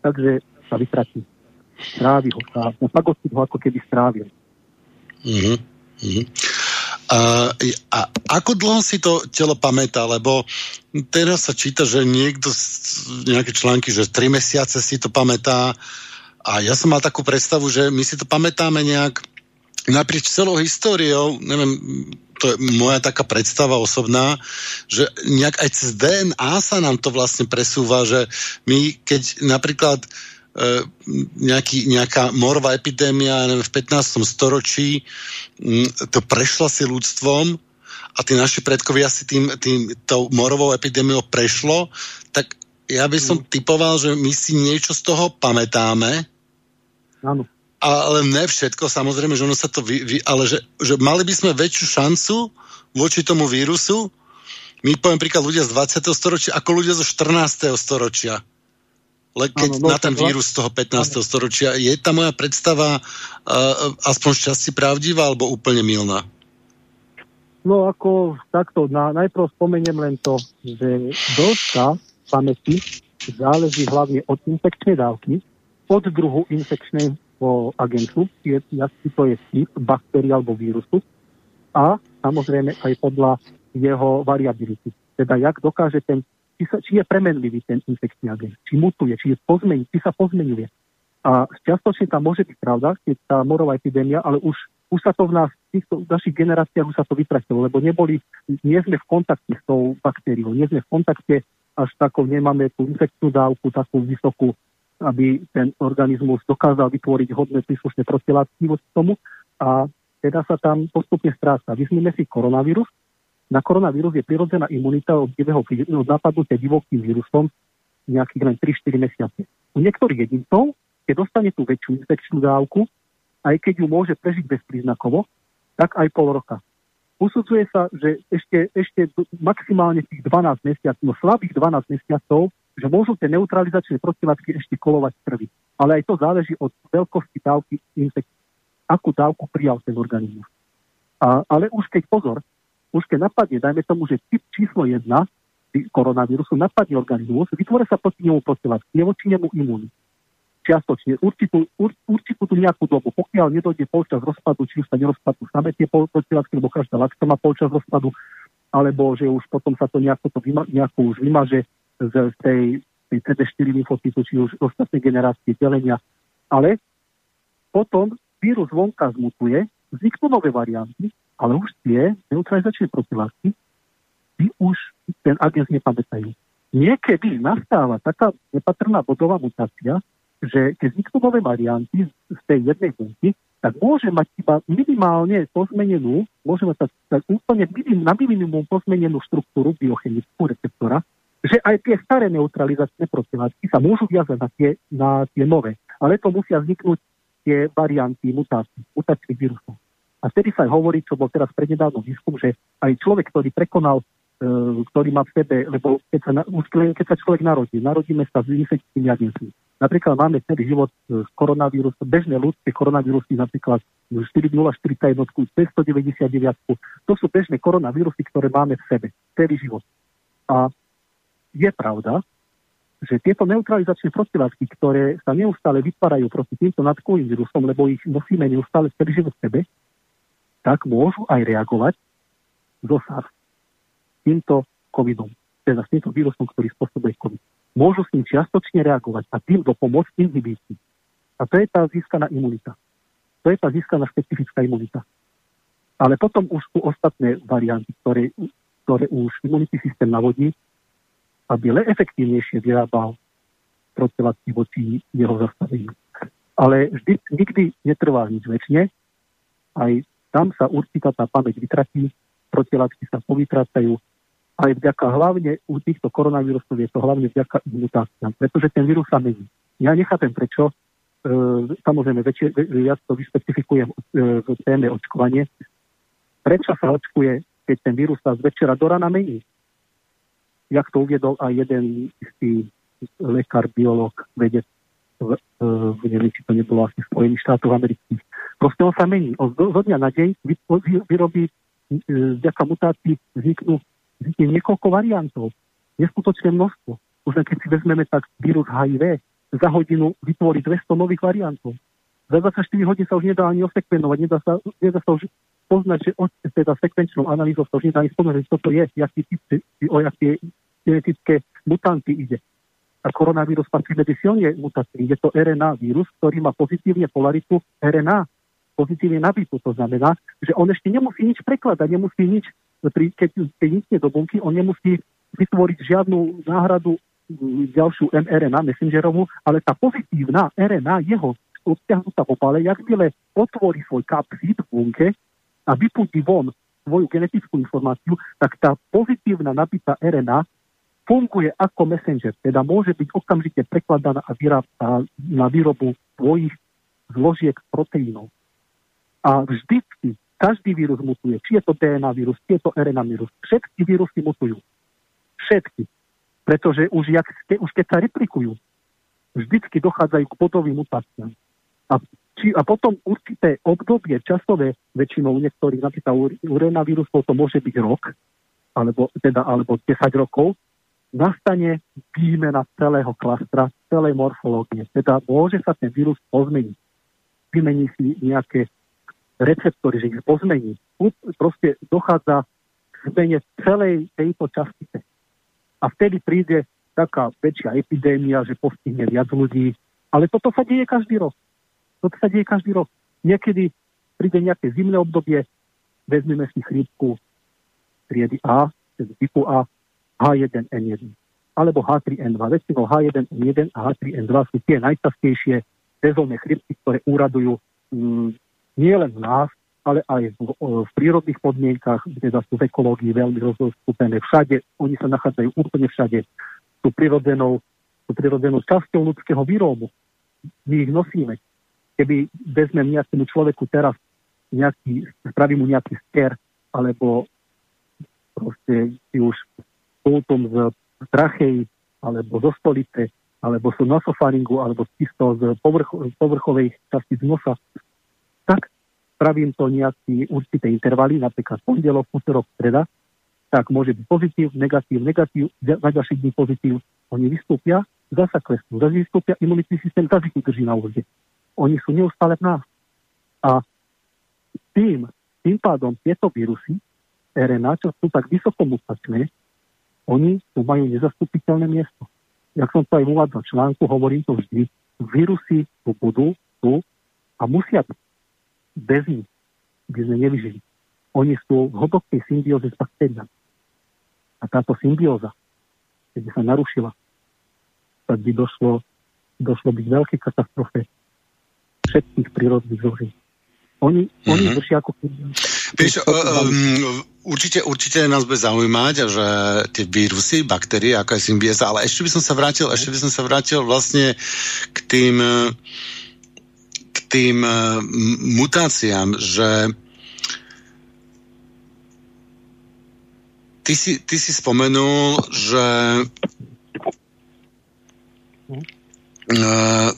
Takže sa vytratí. Strávi ho. Sa, fagocid ho ako keby strávil. Mm-hmm. Mm-hmm. A, a ako dlho si to telo pamätá? Lebo teraz sa číta, že niekto, nejaké články, že 3 mesiace si to pamätá. A ja som mal takú predstavu, že my si to pamätáme nejak naprieč celou históriou, neviem, to je moja taká predstava osobná, že nejak aj cez DNA sa nám to vlastne presúva, že my keď napríklad E, nejaký, nejaká morová epidémia neviem, v 15. storočí to prešla si ľudstvom a tí naši predkovia si tým, tým tou morovou epidémiou prešlo, tak ja by som mm. typoval, že my si niečo z toho pamätáme. Áno. Ale ne všetko, samozrejme, že ono sa to vy, vy, ale že, že mali by sme väčšiu šancu voči tomu vírusu, my poviem príklad ľudia z 20. storočia, ako ľudia zo 14. storočia ale keď ano, no, na ten vírus toho 15. Ano. storočia, je tá moja predstava uh, aspoň šťastie pravdivá alebo úplne milná? No ako takto, na, najprv spomeniem len to, že dĺžka pamäti záleží hlavne od infekčnej dávky, od druhu infekčného agentu, je, to je typ baktérie alebo vírusu, a samozrejme aj podľa jeho variability. Teda jak dokáže ten či, sa, či je premenlivý ten infekčný agent, či mutuje, či, je pozmeni, či sa pozmenuje. A čiastočne tam môže byť pravda, keď tá morová epidémia, ale už, už sa to v nás, v týchto v našich generáciách už sa to vytratilo, lebo neboli, nie sme v kontakte s tou baktériou, nie sme v kontakte až takou, nemáme tú infekčnú dávku takú vysokú, aby ten organizmus dokázal vytvoriť hodné príslušné protilátky voči tomu a teda sa tam postupne stráca. Vyzmime si koronavírus, na koronavírus je prirodzená imunita od, divého, od napadnutia divokým vírusom nejakých len 3-4 mesiace. U niektorých jedincov, keď dostane tú väčšiu infekčnú dávku, aj keď ju môže prežiť bezpríznakovo, tak aj pol roka. Usudzuje sa, že ešte, ešte maximálne tých 12 mesiacov, no slabých 12 mesiacov, že môžu tie neutralizačné protilátky ešte kolovať v krvi. Ale aj to záleží od veľkosti dávky infekcie. Akú dávku prijal ten organizmus. A, ale už keď pozor, už keď napadne, dajme tomu, že typ číslo 1 koronavírusu napadne organizmus, vytvoria sa proti nemu protilátky, je voči nemu imunný. Čiastočne, určitú, ur, určitú tú nejakú dobu, pokiaľ nedojde polčas rozpadu, či už sa nerozpadnú samé tie protilátky, lebo každá látka má polčas rozpadu, alebo že už potom sa to nejako, to vyma, nejako už vymaže z, tej, tej CD4 lymfocytu, či už ostatnej generácie delenia. Ale potom vírus vonka zmutuje, vzniknú nové varianty, ale už tie neutralizačné protilátky by už ten agent nepamätajú. Niekedy nastáva taká nepatrná bodová mutácia, že keď vzniknú nové varianty z tej jednej bunky, tak môže mať iba minimálne pozmenenú, môže mať tak, tak úplne minim, na minimum pozmenenú štruktúru biochemickú receptora, že aj tie staré neutralizačné protilátky sa môžu viazať na tie, na tie nové. Ale to musia vzniknúť tie varianty mutácií, mutácií vírusov. A vtedy sa hovorí, čo bol teraz prednedávno výskum, že aj človek, ktorý prekonal, e, ktorý má v sebe, lebo keď sa, keď sa človek narodí, narodíme sa s infekčnými agentmi. Napríklad máme celý život e, koronavírus, bežné ľudské koronavírusy, napríklad 4041, 299. To sú bežné koronavírusy, ktoré máme v sebe celý život. A je pravda, že tieto neutralizačné protilátky, ktoré sa neustále vytvárajú proti týmto nadkovým vírusom, lebo ich nosíme neustále celý život v sebe, tak môžu aj reagovať zo SARS týmto covidom, teda s týmto vírusom, ktorý spôsobuje COVID. Môžu s ním čiastočne reagovať a tým dopomôcť inhibícii. A to je tá získaná imunita. To je tá získaná špecifická imunita. Ale potom už sú ostatné varianty, ktoré, ktoré už imunitný systém navodí aby le efektívnejšie vyrábal protilátky voči jeho zastaveniu. Ale vždy, nikdy netrvá nič väčšine. Aj tam sa určitá tá pamäť vytratí, protilátky sa povytracajú. Aj vďaka hlavne u týchto koronavírusov je to hlavne vďaka mutáciám, pretože ten vírus sa mení. Ja nechápem prečo, e, samozrejme väčšie, viac to vyspecifikujem e, v téme očkovanie, prečo sa očkuje, keď ten vírus sa z večera do rana mení. Jak to uviedol aj jeden istý lekár, biolog, vedec, v, v, neviem, či to nebolo asi v Spojených štátoch amerických. Proste on sa mení. On zo, zo dňa na deň vyrobí, e, vďaka mutácii vzniknú, vznikne niekoľko variantov. Neskutočné množstvo. Už len keď si vezmeme tak vírus HIV, za hodinu vytvoriť 200 nových variantov. Za 24 hodín sa už nedá ani osekvenovať, nedá sa, nedá sa už poznať, že od, teda sekvenčnou analýzou sa už nedá ani spoznať, že toto je, jaký typ, o jaké genetické mutanty ide a koronavírus patrí medzi silne mutácií. Je to RNA vírus, ktorý má pozitívne polaritu RNA, pozitívne nabitú. To znamená, že on ešte nemusí nič prekladať, nemusí nič, keď, keď nikne do bunky, on nemusí vytvoriť žiadnu náhradu mm, ďalšiu mRNA, messengerovú, ale tá pozitívna RNA jeho obťahnutá v opale, jakmile otvorí svoj kapsid v bunke a vypustí von svoju genetickú informáciu, tak tá pozitívna nabitá RNA funguje ako messenger, teda môže byť okamžite prekladaná a vyrábá na výrobu svojich zložiek proteínov. A vždycky každý vírus mutuje. Či je to DNA vírus, či je to RNA vírus. Všetky vírusy mutujú. Všetky. Pretože už, jak, už keď sa replikujú, vždycky dochádzajú k bodovým mutáciám. A, či, a potom určité obdobie časové, väčšinou u niektorých, napríklad u vírusov to môže byť rok, alebo, teda, alebo 10 rokov, nastane výmena celého klastra, celej morfológie. Teda môže sa ten vírus pozmeniť. Vymení si nejaké receptory, že ich pozmení. Proste dochádza k zmene celej tejto častice. A vtedy príde taká väčšia epidémia, že postihne viac ľudí. Ale toto sa deje každý rok. Toto sa deje každý rok. Niekedy príde nejaké zimné obdobie, vezmeme si chrípku triedy A, teda typu A, H1N1 alebo H3N2. Väčšinou H1N1 a H3N2 sú tie najčastejšie sezónne chrypky, ktoré úradujú mm, nielen v nás, ale aj v, v prírodných podmienkach, teda sú v ekológii veľmi rozostúpené všade. Oni sa nachádzajú úplne všade. Sú prirodzenou, sú prirodzenou časťou ľudského výrobu. My ich nosíme. Keby vezmem nejakému človeku teraz nejaký, spravím mu nejaký sker, alebo proste už pultom z trachej alebo zo stolice, alebo sú nosofaringu, alebo čisto z povrch, povrchovej časti z nosa, tak spravím to nejaký určité intervaly, napríklad pondelok, útorok, streda, tak môže byť pozitív, negatív, negatív, za ďalší dní pozitív. Oni vystúpia, zasa klesnú, zase vystúpia, imunitný systém zase drží na úvode. Oni sú neustále v nás. A tým, tým pádom tieto vírusy, RNA, čo sú tak vysoko mutačné, oni tu majú nezastupiteľné miesto. Jak som to aj v článku, hovorím to vždy, vírusy tu budú, tu a musia byť. Bez nich by sme nevyžili. Oni sú v hlbokej symbióze s baktériami. A táto symbióza, keby sa narušila, tak by došlo, došlo by k veľkej katastrofe všetkých prírodných zloží. Oni, mm-hmm. oni vršia ako... Vieš, um, určite, určite nás bude zaujímať, že tie vírusy, baktérie, ako je symbióza, ale ešte by som sa vrátil, ešte by som sa vrátil vlastne k tým k tým mutáciám, že ty si, ty si spomenul, že uh,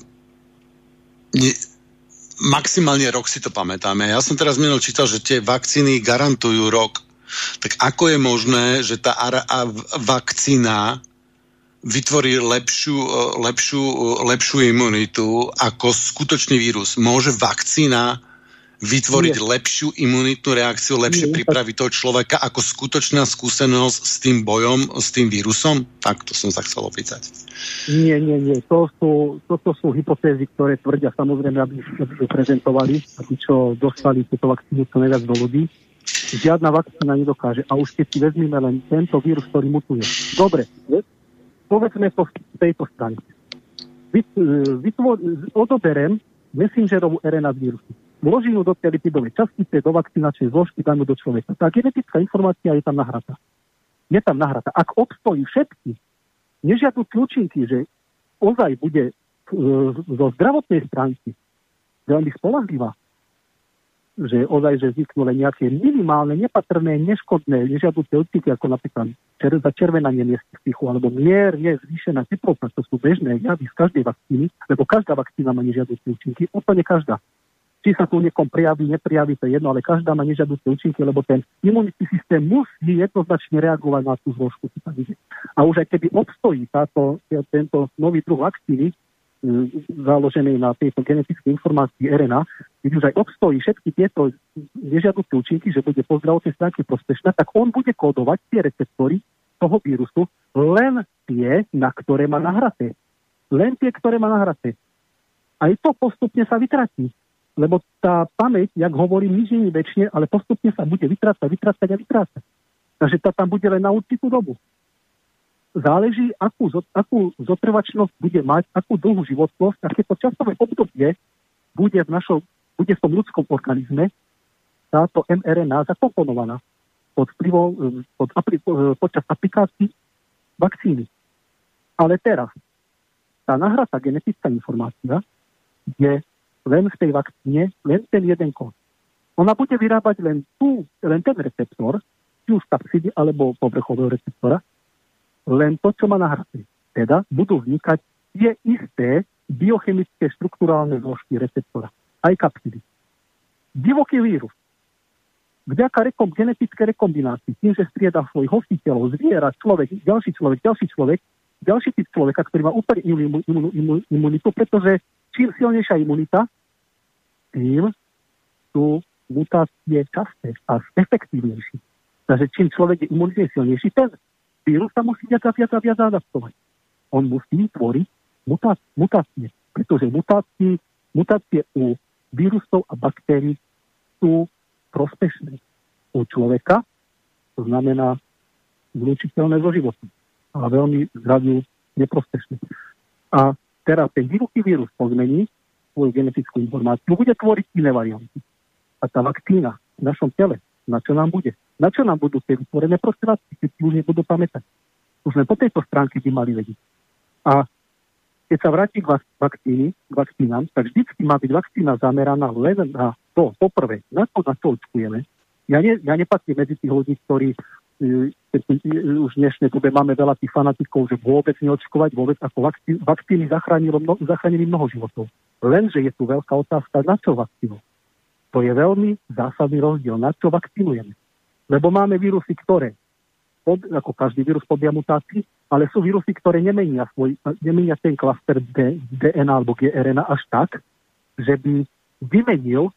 ne, maximálne rok si to pamätáme. Ja som teraz minul čítal, že tie vakcíny garantujú rok. Tak ako je možné, že tá vakcína vytvorí lepšiu, lepšiu, lepšiu imunitu ako skutočný vírus? Môže vakcína vytvoriť Nie. lepšiu imunitnú reakciu, lepšie Nie. pripraviť toho človeka ako skutočná skúsenosť s tým bojom, s tým vírusom? Tak to som sa chcel opýtať. Nie, nie, nie. To sú, toto sú hypotézy, ktoré tvrdia samozrejme, aby sa prezentovali, aby čo dostali túto vakcínu čo najviac do ľudí. Žiadna vakcína nedokáže. A už keď si vezmeme len tento vírus, ktorý mutuje. Dobre, povedzme to z tejto strany. Vy, vytvor, odoberem messengerovú RNA vírusu. Vložím ju do tej lipidovej častice, do vakcinačnej zložky, dám do človeka. Tá genetická informácia je tam nahratá. Je tam nahratá. Ak obstojí všetky nežiadúci účinky, že ozaj bude zo zdravotnej stránky veľmi spolahlivá, že ozaj, že vzniknú len nejaké minimálne, nepatrné, neškodné, nežiaduce účinky, ako napríklad čer, začervenanie miestnych psychu, alebo mierne zvýšená teplota, to sú bežné javy z každej vakcíny, lebo každá vakcína má nežiaduce účinky, úplne každá. Či sa tu niekom prijaví, neprijaví, to je jedno, ale každá má nežiaduce účinky, lebo ten imunitný systém musí jednoznačne reagovať na tú zložku. A už aj keby obstojí táto, tento nový druh vakcíny, založený na tejto genetickej informácii RNA, keď už aj obstojí všetky tieto nežiaduce účinky, že bude po zdravotnej stránke prospešná, tak on bude kódovať tie receptory toho vírusu len tie, na ktoré má nahraté. Len tie, ktoré má nahraté. Aj to postupne sa vytratí. Lebo tá pamäť, jak hovorím, nič nie väčšie, ale postupne sa bude vytrácať, vytrácať a vytrácať. Takže tá tam bude len na určitú dobu záleží, akú, akú zotrvačnosť bude mať, akú dlhú životnosť, akéto časové obdobie bude v, našom, bude v tom ľudskom organizme táto mRNA zakomponovaná pod vplyvom, pod, počas aplikácií vakcíny. Ale teraz, tá nahratá genetická informácia je len v tej vakcíne, len ten jeden kód. Ona bude vyrábať len, tú, len ten receptor, či už kapsidy alebo povrchového receptora, len to, čo má nahraté. Teda budú vznikať tie isté biochemické štruktúrálne zložky receptora, aj kapsidy. Divoký vírus. Vďaka rekom, genetické rekombinácii, tým, že strieda svojich hostiteľov, zviera, človek, ďalší človek, ďalší človek, ďalší typ človeka, ktorý má úplne imunitu, pretože čím silnejšia imunita, tým sú mutácie časté a efektívnejšie. Takže čím človek je imunitne silnejší, ten vírus sa musí viac a viac a viac adaptovať. On musí tvoriť mutácie, pretože mutácie, mutácie u vírusov a baktérií sú prospešné. U človeka to znamená zlučiteľné zo životu a veľmi zdraviu neprospešné. A teraz ten divoký vírus pozmení svoju genetickú informáciu, bude tvoriť iné varianty. A tá vakcína v našom tele, na čo nám bude? Na čo nám budú tie vytvorené prostriedky, keď si už nebudú pamätať? Už len po tejto stránke by mali vedieť. A keď sa vráti k vakcíny, k vakcínám, tak vždy má byť vakcína zameraná len na to, poprvé, na to, na to očkujeme. Ja, ne, ja nepatrím medzi tých ľudí, ktorí keď už v dnešnej dobe máme veľa tých fanatikov, že vôbec neočkovať, vôbec ako vakcíny, vakcíny zachránilo, mno, zachránili mnoho životov. Lenže je tu veľká otázka, na čo vakcínu. To je veľmi zásadný rozdiel, na čo vakcinujeme. Lebo máme vírusy, ktoré, pod, ako každý vírus podia mutácii, ale sú vírusy, ktoré nemenia, svoj, nemenia ten klaster DNA alebo GRNA až tak, že by vymenil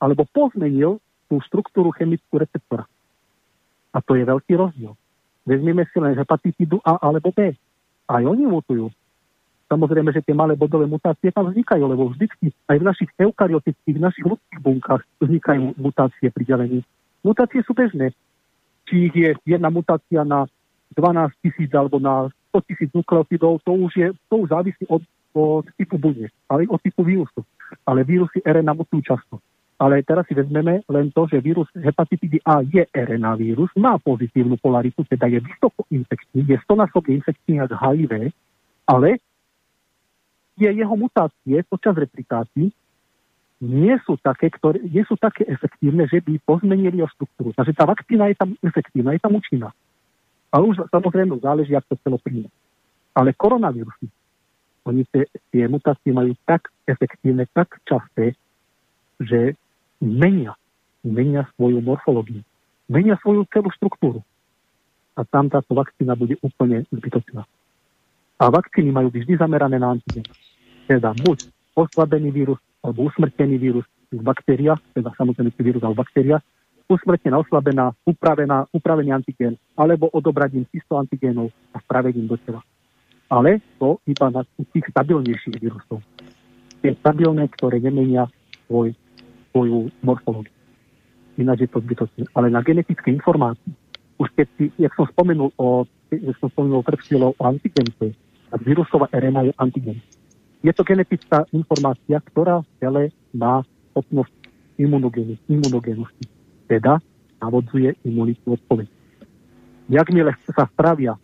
alebo pozmenil tú štruktúru chemickú receptora. A to je veľký rozdiel. Vezmeme si len hepatitidu A alebo B. Aj oni mutujú. Samozrejme, že tie malé bodové mutácie tam vznikajú, lebo vždy aj v našich eukaryotických, v našich ľudských bunkách vznikajú mutácie pri delení. Mutácie sú bežné. Či je jedna mutácia na 12 tisíc alebo na 100 tisíc nukleotidov, to už, je, to už závisí od, od typu buniek, ale od typu vírusu. Ale vírusy RNA mutujú často. Ale teraz si vezmeme len to, že vírus hepatitidy A je RNA vírus, má pozitívnu polaritu, teda je vysoko infekčný, je stonásobne infekčný ako HIV, ale je jeho mutácie počas replikácií nie sú také, ktoré, nie sú také efektívne, že by pozmenili o štruktúru. Takže tá vakcína je tam efektívna, je tam účinná. Ale už samozrejme záleží, ako to celo príjme. Ale koronavírusy, oni tie, tie mutácie majú tak efektívne, tak časté, že menia, menia svoju morfológiu, menia svoju celú štruktúru. A tam táto vakcína bude úplne zbytočná. A vakcíny majú byť vždy zamerané na antigen. Teda buď oslabený vírus, alebo usmrtený vírus v baktériách, teda samozrejme vírus alebo baktéria, usmrtená, oslabená, upravená, upravený antigén, alebo odobraním čisto antigénov a spravením do tela. Ale to iba na tých stabilnejších vírusov. Tie stabilné, ktoré nemenia svoj, svoju morfológiu. Ináč je to zbytočné. Ale na genetické informácie, už keď si, jak som spomenul o že som spomenul o antigente, tak vírusová RNA je antigen. Je to genetická informácia, ktorá v tele má schopnosť imunogénosti. Teda navodzuje imunitnú odpoveď. Jakmile sa spravia,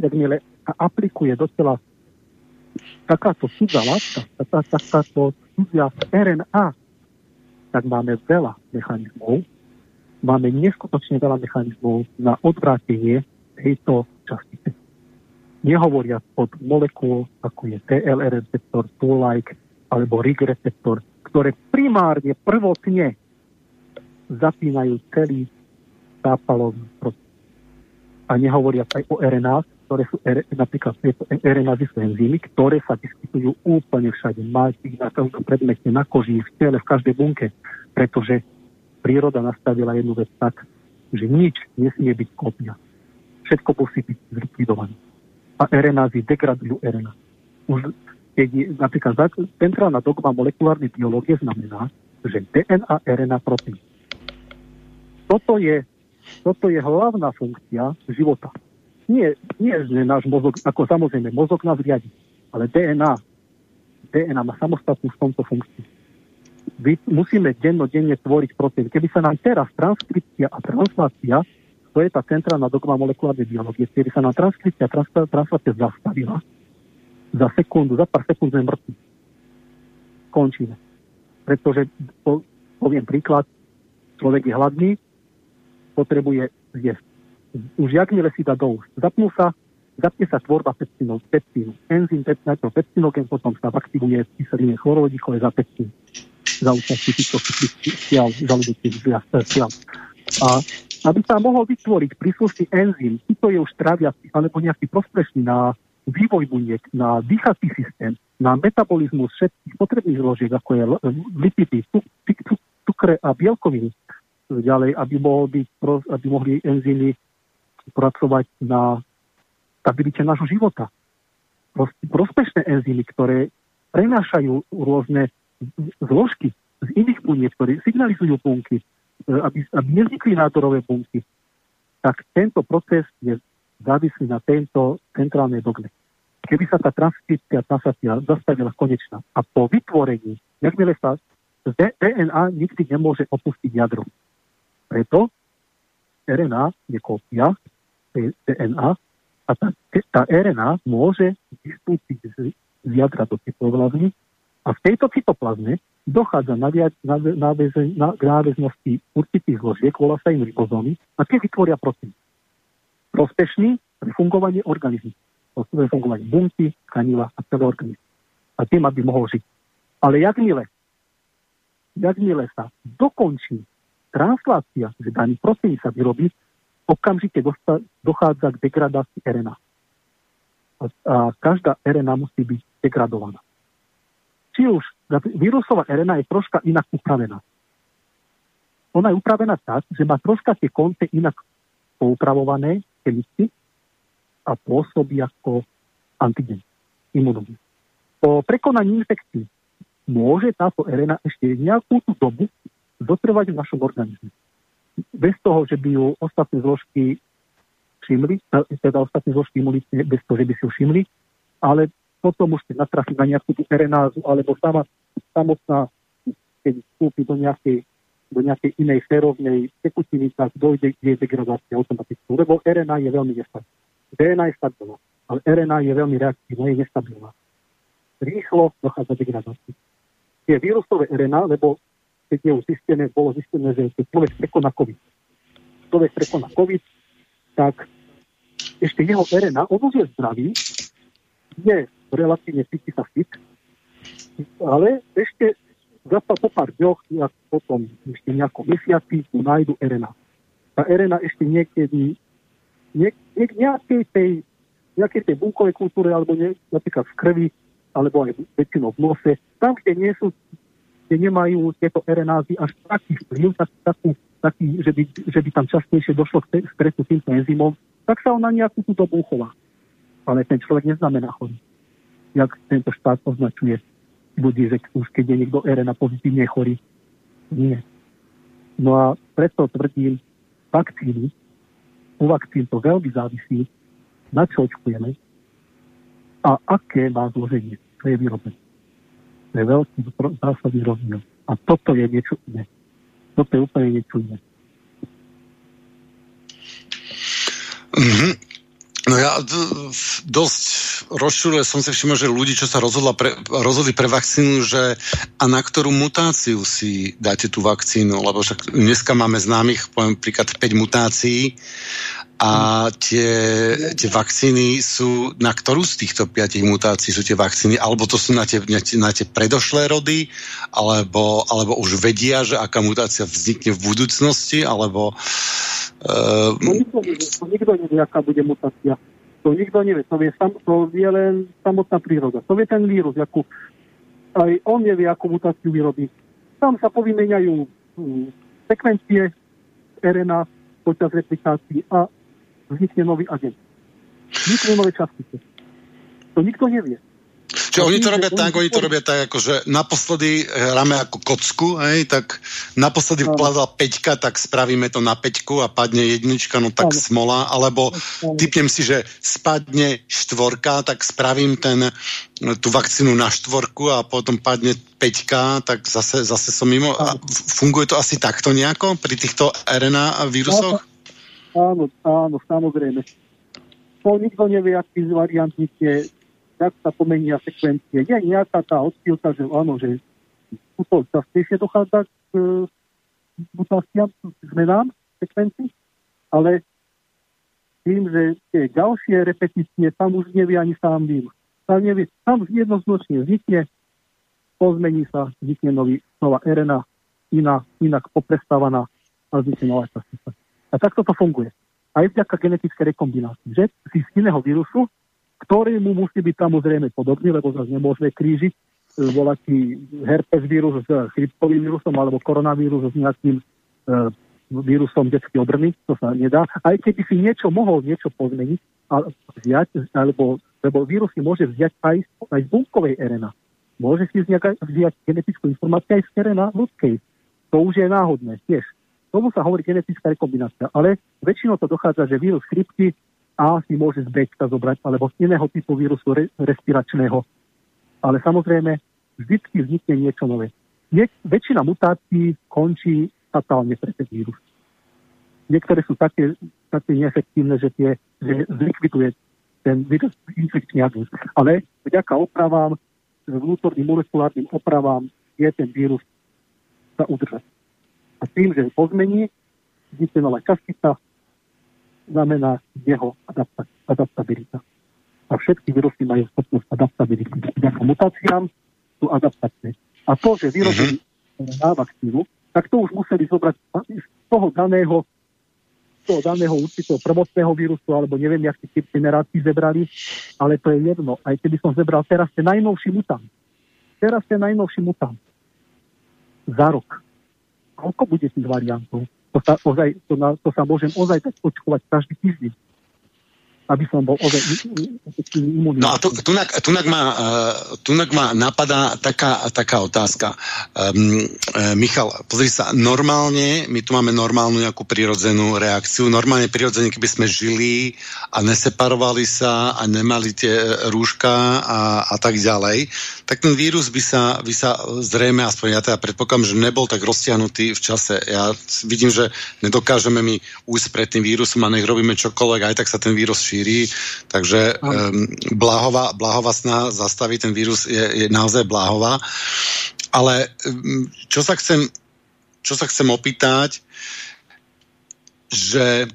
jakmile sa aplikuje do tela takáto cudzá látka, taká, takáto cudzia RNA, tak máme veľa mechanizmov, máme neskutočne veľa mechanizmov na odvrátenie tejto častice. Nehovoria od molekúl, ako je TLR receptor, Tool-like alebo RIG receptor, ktoré primárne, prvotne zapínajú celý zápalový proces. A nehovoria aj o RNA, ktoré sú napríklad tieto RNA sú enzymy, ktoré sa vyskytujú úplne všade. Máte ich na každom predmete, na koži, v tele, v každej bunke, pretože príroda nastavila jednu vec tak, že nič nesmie byť kopia. Všetko musí byť zlikvidované. A RNA degradujú RNA. Už keď je, napríklad centrálna dogma molekulárnej biológie znamená, že DNA, RNA, proteín. Toto je, toto je hlavná funkcia života. Nie, nie, že náš mozog, ako samozrejme, mozog nás riadi, ale DNA, DNA má samostatnú v tomto funkciu vy, musíme dennodenne tvoriť proteín. Keby sa nám teraz transkripcia a translácia, to je tá centrálna dogma molekulárnej biológie, keby sa nám transkripcia a translácia zastavila, za sekundu, za pár sekúnd sme mŕtvi. Končíme. Pretože, po, poviem príklad, človek je hladný, potrebuje jesť. Už jakmile si dá do úst, zapnú sa, zapne sa tvorba peptínu, peptínu. Enzym peptínu, peptinogen potom sa aktivuje v kyseline chlorovodíkové za peptín za účasti týchto sial, žalúdočných sial. A aby sa mohol vytvoriť príslušný enzym, či to je už tráviaci, alebo nejaký prospešný na vývoj buniek, na dýchací systém, na metabolizmus všetkých potrebných zložiek, ako je lipidy, cukre a bielkoviny, ďalej, aby, mohol byť, aby mohli enzymy pracovať na stabilite nášho života. Prospešné enzymy, ktoré prenášajú rôzne zložky z iných buniek, ktoré signalizujú bunky, e, aby, aby nevznikli nádorové bunky, tak tento proces je závislý na tento centrálnej dogme. Keby sa tá transkripcia transakcia zastavila konečná a po vytvorení, jakmile sa DNA nikdy nemôže opustiť jadro. Preto RNA je kópia DNA a tá, tá RNA môže vystúpiť z, z jadra do cytoplazmy a v tejto cytoplazme dochádza na, na, na, na, k náväznosti určitých zložiek, volá sa im ribozómy, a tie vytvoria proteín. Prospešný pre fungovanie organizmu. Pre fungovanie bunky, tkaniva a celé organizmu. A tým, aby mohol žiť. Ale jakmile, jakmile sa dokončí translácia, že daný proteín sa vyrobí, okamžite dochádza k degradácii RNA. A, každá RNA musí byť degradovaná či už vírusová RNA je troška inak upravená. Ona je upravená tak, že má troška tie konce inak poupravované, listy a pôsobí ako antigen, imunogen. Po prekonaní infekcií môže táto RNA ešte nejakú tú dobu dotrvať v našom organizme. Bez toho, že by ju ostatné zložky všimli, teda ostatné zložky imunitné, bez toho, že by si ju všimli, ale potom už keď natrafí na nejakú tú RNázu, alebo sama, samotná, keď vstúpi do nejakej, do nejakej inej férovnej tekutiny, tak dojde k degradácii automaticky. Lebo RNA je veľmi nestabilná. DNA je stabilná, ale RNA je veľmi reaktívna, je nestabilná. Rýchlo dochádza degradácii. Je vírusové RNA, lebo keď je už zistené, bolo zistené, že človek prekoná COVID. Človek prekoná COVID, tak ešte jeho RNA, on už je zdravý, je relatívne sa fit, ale ešte za po pár dňoch, potom ešte nejakom mesiaci, tu nájdu RNA. Tá RNA ešte niekedy nie, nie, nejakej, tej, nejakej tej bunkovej kultúre, alebo nie, napríklad v krvi, alebo aj väčšinou v nose, tam, kde nie sú, kde nemajú tieto RNázy až taký vplyv, tak, taký, taký že, by, že by tam častejšie došlo k stresu týmto enzymom, tak sa on na nejakú túto chová. Ale ten človek neznamená chorý jak tento štát označuje ľudí, že keď je niekto RNA pozitívne chorý. Nie. No a preto tvrdím, vakcíny, u vakcín to veľmi závisí na čo očkujeme a aké má zloženie, to je vyrobené. Je veľký zásadný rozdiel. A toto je niečo iné. Toto je úplne niečo iné. Mm-hmm. No ja dosť rozšuruje som si všimol, že ľudí, čo sa rozhodla pre, rozhodli pre vakcínu, že a na ktorú mutáciu si dáte tú vakcínu, lebo však dneska máme známych, poviem príklad 5 mutácií a tie, tie vakcíny sú, na ktorú z týchto piatich mutácií sú tie vakcíny, alebo to sú na tie, na tie, na tie predošlé rody, alebo, alebo už vedia, že aká mutácia vznikne v budúcnosti, alebo Uh, no nikto nevie, to nikto nevie, aká bude mutácia. To nikto nevie, to vie, sam, to vie len samotná príroda. To vie ten vírus, akú, aj on nevie, akú mutáciu vyrobí. Tam sa povymeniajú um, sekvencie RNA počas replikácií a vznikne nový agent. Vznikne nové častice. To nikto nevie. Čiže oni to robia tak, oni to robia tak, ako že naposledy hráme ako kocku, hej, tak naposledy vkladala peťka, tak spravíme to na peťku a padne jednička, no tak smola, alebo typnem si, že spadne štvorka, tak spravím ten, tú vakcínu na štvorku a potom padne peťka, tak zase, zase som mimo. A funguje to asi takto nejako pri týchto RNA vírusoch? Áno, áno, samozrejme. To nikto nevie, aký variant je jak sa pomenia sekvencie. Je nejaká tá odchýlka, že áno, že tuto častejšie dochádza k e, mutáciám, zmenám sekvencií, ale tým, že tie ďalšie repetície tam už nevie ani sám vírus. Tam, nevie, tam jednoznačne vznikne, pozmení sa, vznikne nový, nová RNA, iná, inak poprestávaná a vznikne nová častica. A takto to funguje. Aj vďaka genetické rekombinácii, že si z iného vírusu ktorému musí byť samozrejme podobný, lebo zase nemôžeme krížiť e, volatý herpes vírus s chrypkovým vírusom alebo koronavírus s nejakým e, vírusom detskej obrny, to sa nedá. Aj keby si niečo mohol niečo pozmeniť a vziať, alebo, lebo vírus si môže vziať aj, aj z bunkovej RNA. Môže si vziať, vziať genetickú informáciu aj z RNA ľudskej. To už je náhodné tiež. Tomu sa hovorí genetická rekombinácia. Ale väčšinou to dochádza, že vírus chrypky a si môže z Bčka zobrať, alebo z iného typu vírusu re, respiračného. Ale samozrejme, vždy vznikne niečo nové. Nie, väčšina mutácií končí fatálne pre ten vírus. Niektoré sú také, také neefektívne, že, tie, že zlikviduje ten vírus infekčný agent. Ale vďaka opravám, vnútorným molekulárnym opravám je ten vírus sa udržať. A tým, že pozmení, nová častica, znamená jeho adaptabilita. A všetky vírusy majú schopnosť adaptability. Vďaka mutáciám sú adaptačné. A to, že vyrobili mm-hmm. na vakcínu, tak to už museli zobrať z toho daného toho daného určitého prvotného vírusu, alebo neviem, jak si typ generácií zebrali, ale to je jedno. Aj keby som zebral teraz ten najnovší mutant. Teraz ten najnovší mutant. Za rok. Koľko bude tých variantov? To sa, ozaj, to, na, to sa môžem ozaj tak očkovať každý týždeň aby som bol ozaj imunný. No a tu, tunak, tunak, ma, uh, tunak ma napadá taká, taká otázka. Um, Michal, pozri sa, normálne, my tu máme normálnu nejakú prirodzenú reakciu, normálne prirodzene, keby sme žili a neseparovali sa a nemali tie rúška a, a tak ďalej, tak ten vírus by sa, by sa zrejme, aspoň ja teda predpokladám, že nebol tak roztiahnutý v čase. Ja vidím, že nedokážeme my úsť pred tým vírusom a nech robíme čokoľvek, aj tak sa ten vírus šíri. Takže um, bláhová, bláhová snaha zastaviť ten vírus je, je naozaj bláhová. Ale um, čo sa chcem, čo sa chcem opýtať, že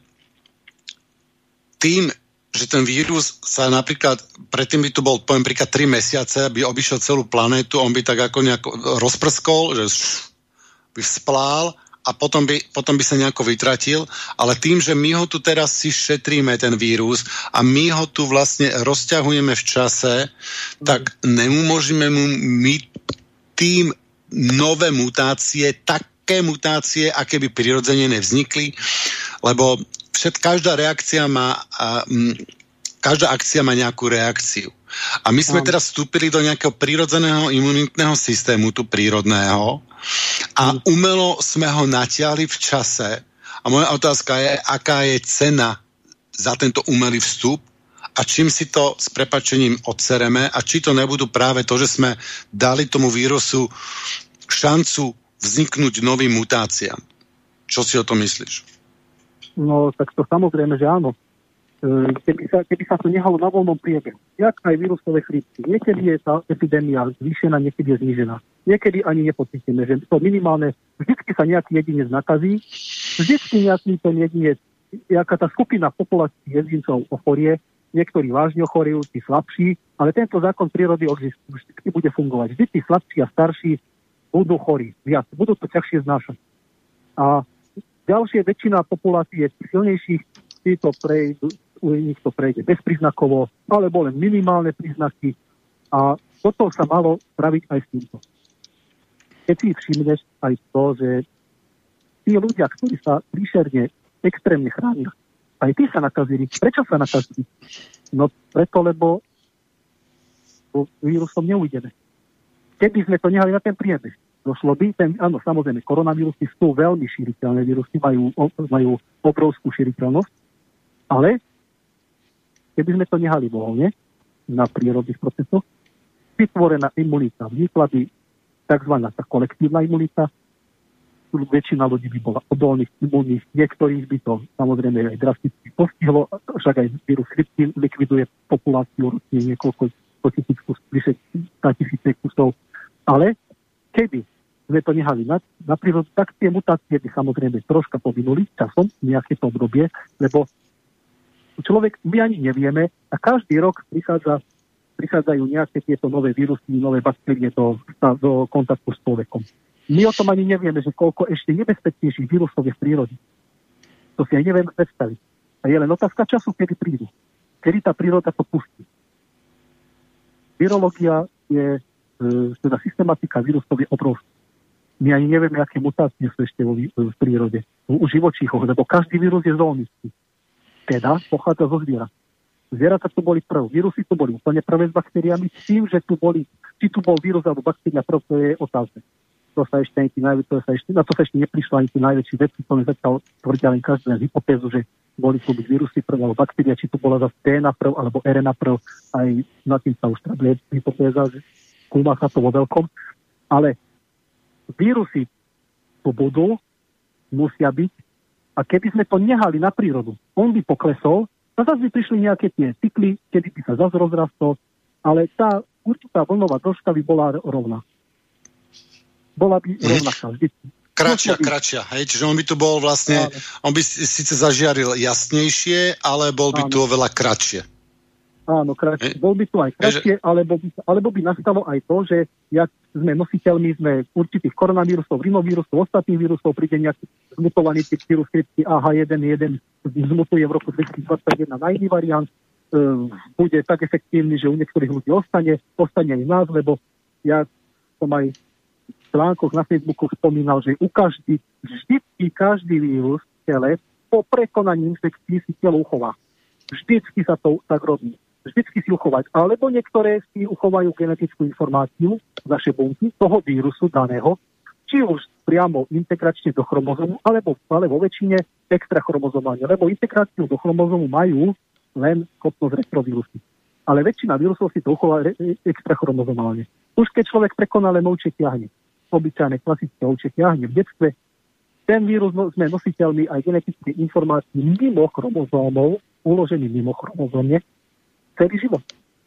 tým, že ten vírus sa napríklad, predtým by tu bol, poviem príklad, 3 mesiace, by obišiel celú planétu, on by tak ako nejako rozprskol, že by vzplál a potom by, potom by sa nejako vytratil, ale tým, že my ho tu teraz si šetríme, ten vírus, a my ho tu vlastne rozťahujeme v čase, tak neumožníme mu my tým nové mutácie, také mutácie, aké by prirodzene nevznikli, lebo všet, každá reakcia má, a, m, každá akcia má nejakú reakciu. A my sme teraz vstúpili do nejakého prírodzeného imunitného systému, tu prírodného, a mm. umelo sme ho natiahli v čase. A moja otázka je, aká je cena za tento umelý vstup a čím si to s prepačením odsereme a či to nebudú práve to, že sme dali tomu vírusu šancu vzniknúť novým mutáciám. Čo si o to myslíš? No, tak to samozrejme, že áno. E, keby sa, keby sa to nehalo na voľnom priebehu. Jak aj vírusové chrípky. Niekedy je tá epidémia zvýšená, niekedy je znížená. Niekedy ani nepocítime, že to minimálne, vždycky sa nejaký jedinec nakazí, vždycky nejaký ten jedinec, jaká tá skupina populácií jedincov ochorie, niektorí vážne ochorujú, tí slabší, ale tento zákon prírody vždy bude fungovať. Vždy tí slabší a starší budú chorí viac, budú to ťažšie znášať. A ďalšie väčšina populácie silnejších, títo prejdú, u nich to prejde bezpríznakovo, alebo len minimálne príznaky. A toto sa malo spraviť aj s týmto. Keď si všimneš aj to, že tí ľudia, ktorí sa príšerne extrémne chránia, aj tí sa nakazili. Prečo sa nakazili? No preto, lebo vírusom neújdeme. Keby sme to nehali na ten priebeh, došlo by, ten, áno, samozrejme, koronavírusy sú veľmi šíriteľné vírusy, majú, majú obrovskú šíriteľnosť, ale keby sme to nehali voľne na prírodných procesoch, vytvorená imunita vznikla by tzv. tá kolektívna imunita, väčšina ľudí by bola odolných, imunných, niektorých by to samozrejme aj drasticky postihlo, však aj vírus chrypky likviduje populáciu ročne niekoľko tisíc kus, vyše tisíce kusov. Ale keby sme to nehali na, na prírodu, tak tie mutácie by samozrejme troška povinuli časom, nejaké to obdobie, lebo človek, my ani nevieme a každý rok prichádza, prichádzajú nejaké tieto nové vírusy, nové baktérie do, do kontaktu s človekom. My o tom ani nevieme, že koľko ešte nebezpečnejších vírusov je v prírode. To si aj nevieme predstaviť. A je len otázka času, kedy prídu. Kedy tá príroda to pustí. Virológia je, e, teda systematika vírusov je obrovská. My ani nevieme, aké mutácie sú ešte vo, v prírode. U živočíchoch, lebo každý vírus je zónistý teda pochádza zo zvierat. Zvieratá tu boli prv, vírusy tu boli úplne prvé s baktériami, s tým, že tu boli, či tu bol vírus alebo baktéria prv, to je otázne. To sa ešte, najväč, to sa ešte, na to sa ešte neprišlo ani tí najväčší vedci, to zatiaľ tvrdia len každý len hypotézu, že boli tu byť vírusy prv alebo baktéria, či tu bola zase DNA prv alebo RNA prv, aj na tým sa už trablie hypotéza, že skúma sa to vo veľkom. Ale vírusy tu budú, musia byť a keby sme to nehali na prírodu, on by poklesol a zase by prišli nejaké tie cykly, kedy by sa zase rozrastol, ale tá určitá vlnová dĺžka by bola rovná. Bola by rovnaká vždy. Kračia, kračia, hej, čiže on by tu bol vlastne, on by síce zažiaril jasnejšie, ale bol by tu oveľa kratšie. Áno, kratšie. Bol by tu aj kratšie, alebo by, alebo by nastalo aj to, že jak sme nositeľmi sme určitých koronavírusov, rinovírusov, ostatných vírusov, príde nejaký zmutovaný typ vírus chrypky AH1.1, zmutuje v roku 2021 na iný variant, e, bude tak efektívny, že u niektorých ľudí ostane, ostane aj nás, lebo ja som aj v článkoch na Facebooku spomínal, že u každý, vždycky každý vírus v tele po prekonaní infekcií si telo uchová. Vždycky sa to tak robí vždycky si uchovať. Alebo niektoré si uchovajú genetickú informáciu naše bunky toho vírusu daného, či už priamo integračne do chromozomu, alebo, ale vo väčšine extrachromozomálne, lebo integráciu do chromozomu majú len schopnosť retrovírusy. Ale väčšina vírusov si to uchová extrachromozomálne. Už keď človek prekoná len ovčie ťahne, obyčajné klasické ovčie ťahne v detstve, ten vírus no, sme nositeľmi aj genetické informácií mimo chromozómov, uložený mimo chromozómne, celý život.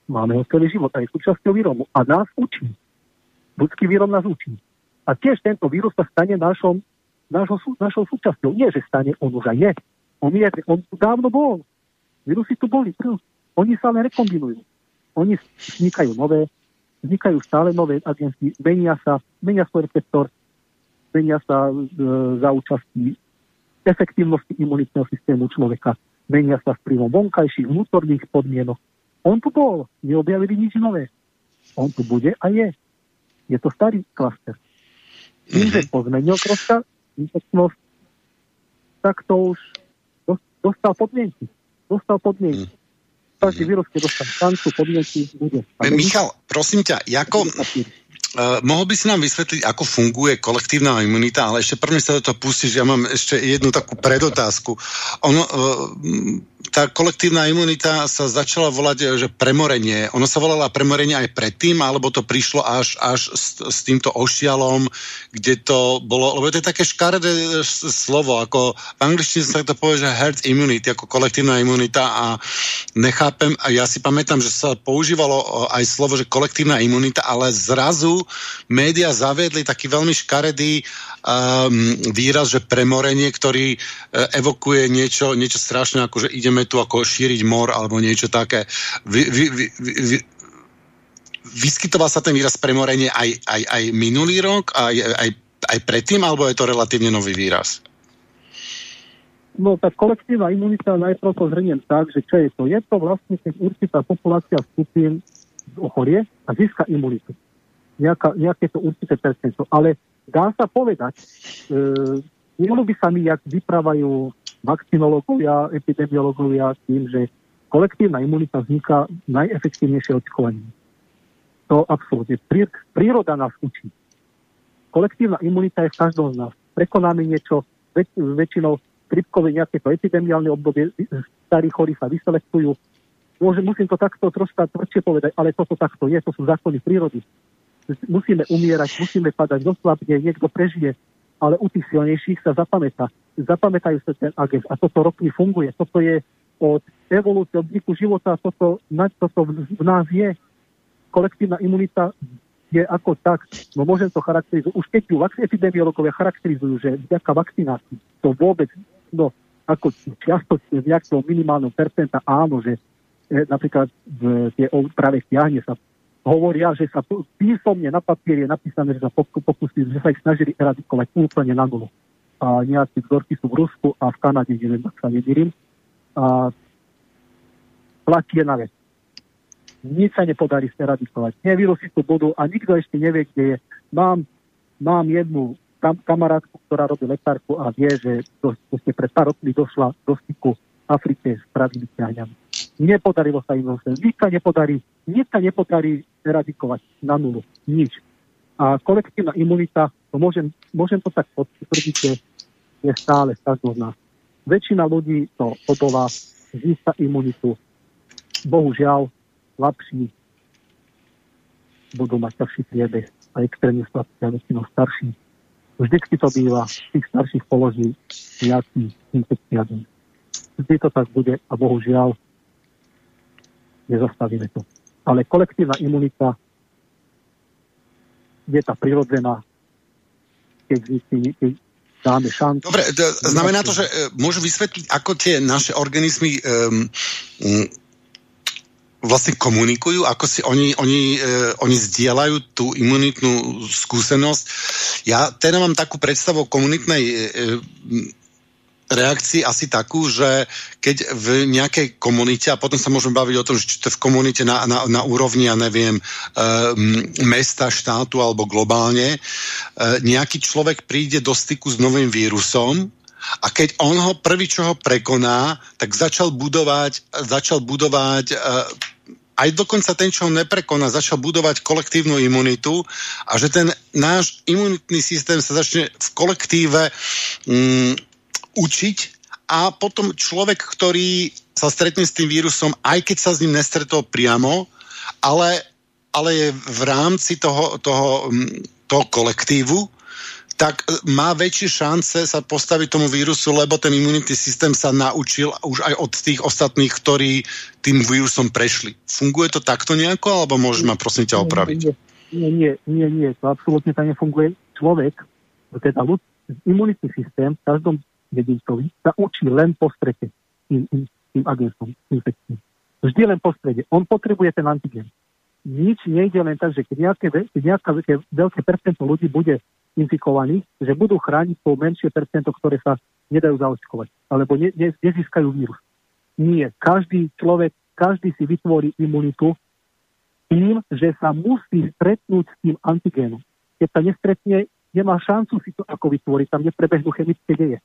Máme ho celý život a je súčasťou výrobu. A nás učí. Ľudský výrob nás učí. A tiež tento vírus sa stane našou, našou, našou súčasťou. Nie, že stane, on už aj je. On, je, on tu dávno bol. Vírusy tu boli. Oni sa len rekombinujú. Oni vznikajú nové, vznikajú stále nové agenty, menia sa, menia svoj receptor, menia sa e, za účastí efektívnosti imunitného systému človeka, menia sa vplyvom vonkajších vnútorných podmienok, on tu bol, neobjavili nič nové. On tu bude a je. Je to starý klaster. Tým, že mhm. pozmenil troška infekčnosť, tak to už dostal podmienky. Dostal podmienky. Mhm. Každý vírus, keď dostal šancu, podmienky, bude. Michal, prosím ťa, ako, Uh, mohol by si nám vysvetliť, ako funguje kolektívna imunita, ale ešte prvne sa do toho pustíš, ja mám ešte jednu takú predotázku. Ono, uh, tá kolektívna imunita sa začala volať, e, že premorenie. Ono sa volala premorenie aj predtým, alebo to prišlo až, až s, s týmto ošialom, kde to bolo, lebo to je také škaredé e, slovo, ako v angličtine sa to povie, že herd immunity, ako kolektívna imunita a nechápem, a ja si pamätám, že sa používalo aj slovo, že kolektívna imunita, ale zrazu média zaviedli taký veľmi škaredý výraz, že premorenie, ktorý uh, evokuje niečo, niečo strašné, ako že ideme tu ako šíriť mor alebo niečo také. Vy, vy, vy, vy, vyskytoval sa ten výraz premorenie aj, aj, aj minulý rok, aj, aj, aj predtým, alebo je to relatívne nový výraz? No tak kolektívna imunita najprv to zhrniem tak, že čo je to? Je to vlastne, keď určitá populácia skupín ochorie a získa imunitu. Nejaká, nejaké to určité percento. Ale dá sa povedať, e, by sa mi, jak vyprávajú vakcinológovia, epidemiológovia tým, že kolektívna imunita vzniká najefektívnejšie očkovaním. To absolútne. Príroda nás učí. Kolektívna imunita je v každom z nás. Prekonáme niečo, väč, väčšinou chrypkové nejaké to epidemiálne obdobie, starí chorí sa vyselektujú. Môže, musím to takto troška tvrdšie povedať, ale toto takto je, to sú zákony prírody musíme umierať, musíme padať do slabne, niekto prežije, ale u tých silnejších sa zapamätá. Zapamätajú sa ten agent a toto roky funguje. Toto je od evolúcie, od vzniku života, toto, toto v, nás je. Kolektívna imunita je ako tak, no môžem to charakterizovať. Už keď ju epidemiologovia charakterizujú, že vďaka vakcinácii to vôbec, no ako čiastočne v nejakého minimálnom percenta áno, že e, napríklad v, tie práve stiahne sa hovoria, že sa písomne na papieri je napísané, že sa pokusí, že sa ich snažili eradikovať úplne na nulu. A nejaké vzorky sú v Rusku a v Kanade, neviem, ak sa nedýrim. A platí jedna vec. Nič sa nepodarí eradikovať. Nie, vírusy tu budú a nikto ešte nevie, kde je. Mám, mám jednu kam, kamarátku, ktorá robí lekárku a vie, že to pred pár rokmi došla do styku Afrike s pravými ťahňami Nepodarilo sa im zase. Nič sa nepodarí, nič sa nepodarí eradikovať na nulu. Nič. A kolektívna imunita, to môžem, môžem to tak potvrdiť, že je stále každou. Väčšina ľudí to odolá, získa imunitu. Bohužiaľ, slabší budú mať ťažší priebeh a extrémne slabší a väčšinou starší. Vždycky to býva, tých starších položí nejaký infekcia. Vždy to tak bude a bohužiaľ nezastavíme to. Ale kolektívna imunita je tá prirodzená, keď, keď dáme šancu. Dobre, znamená to, že e, môžu vysvetliť, ako tie naše organizmy um, um, vlastne komunikujú, ako si oni, oni, uh, oni zdieľajú tú imunitnú skúsenosť. Ja teda mám takú predstavu o komunitnej uh, reakcii asi takú, že keď v nejakej komunite, a potom sa môžeme baviť o tom, že či to v komunite na, na, na úrovni, ja neviem, e, mesta, štátu alebo globálne, e, nejaký človek príde do styku s novým vírusom, a keď on ho prvý, čo ho prekoná, tak začal budovať, začal budovať e, aj dokonca ten, čo ho neprekoná, začal budovať kolektívnu imunitu a že ten náš imunitný systém sa začne v kolektíve mm, učiť a potom človek, ktorý sa stretne s tým vírusom, aj keď sa s ním nestretol priamo, ale, ale je v rámci toho, toho, mm, toho kolektívu, tak e, má väčšie šance sa postaviť tomu vírusu, lebo ten imunitný systém sa naučil už aj od tých ostatných, ktorí tým vírusom prešli. Funguje to takto nejako, alebo môžeš ma prosím ťa opraviť? Nie, nie, nie, nie, to absolútne tak nefunguje. Človek, teda ľud, imunitný systém v každom jedincovi sa učí len po strete tým, tým, tým agentom infekcií. Vždy len po strede. On potrebuje ten antigen. Nič nejde len tak, že keď nejaké, keď veľké, veľké percento ľudí bude infikovaných, že budú chrániť to menšie percento, ktoré sa nedajú zaočkovať, alebo ne, ne, nezískajú vírus. Nie. Každý človek, každý si vytvorí imunitu tým, že sa musí stretnúť s tým antigénom. Keď sa nestretne, nemá šancu si to ako vytvoriť, tam neprebehnú chemické deje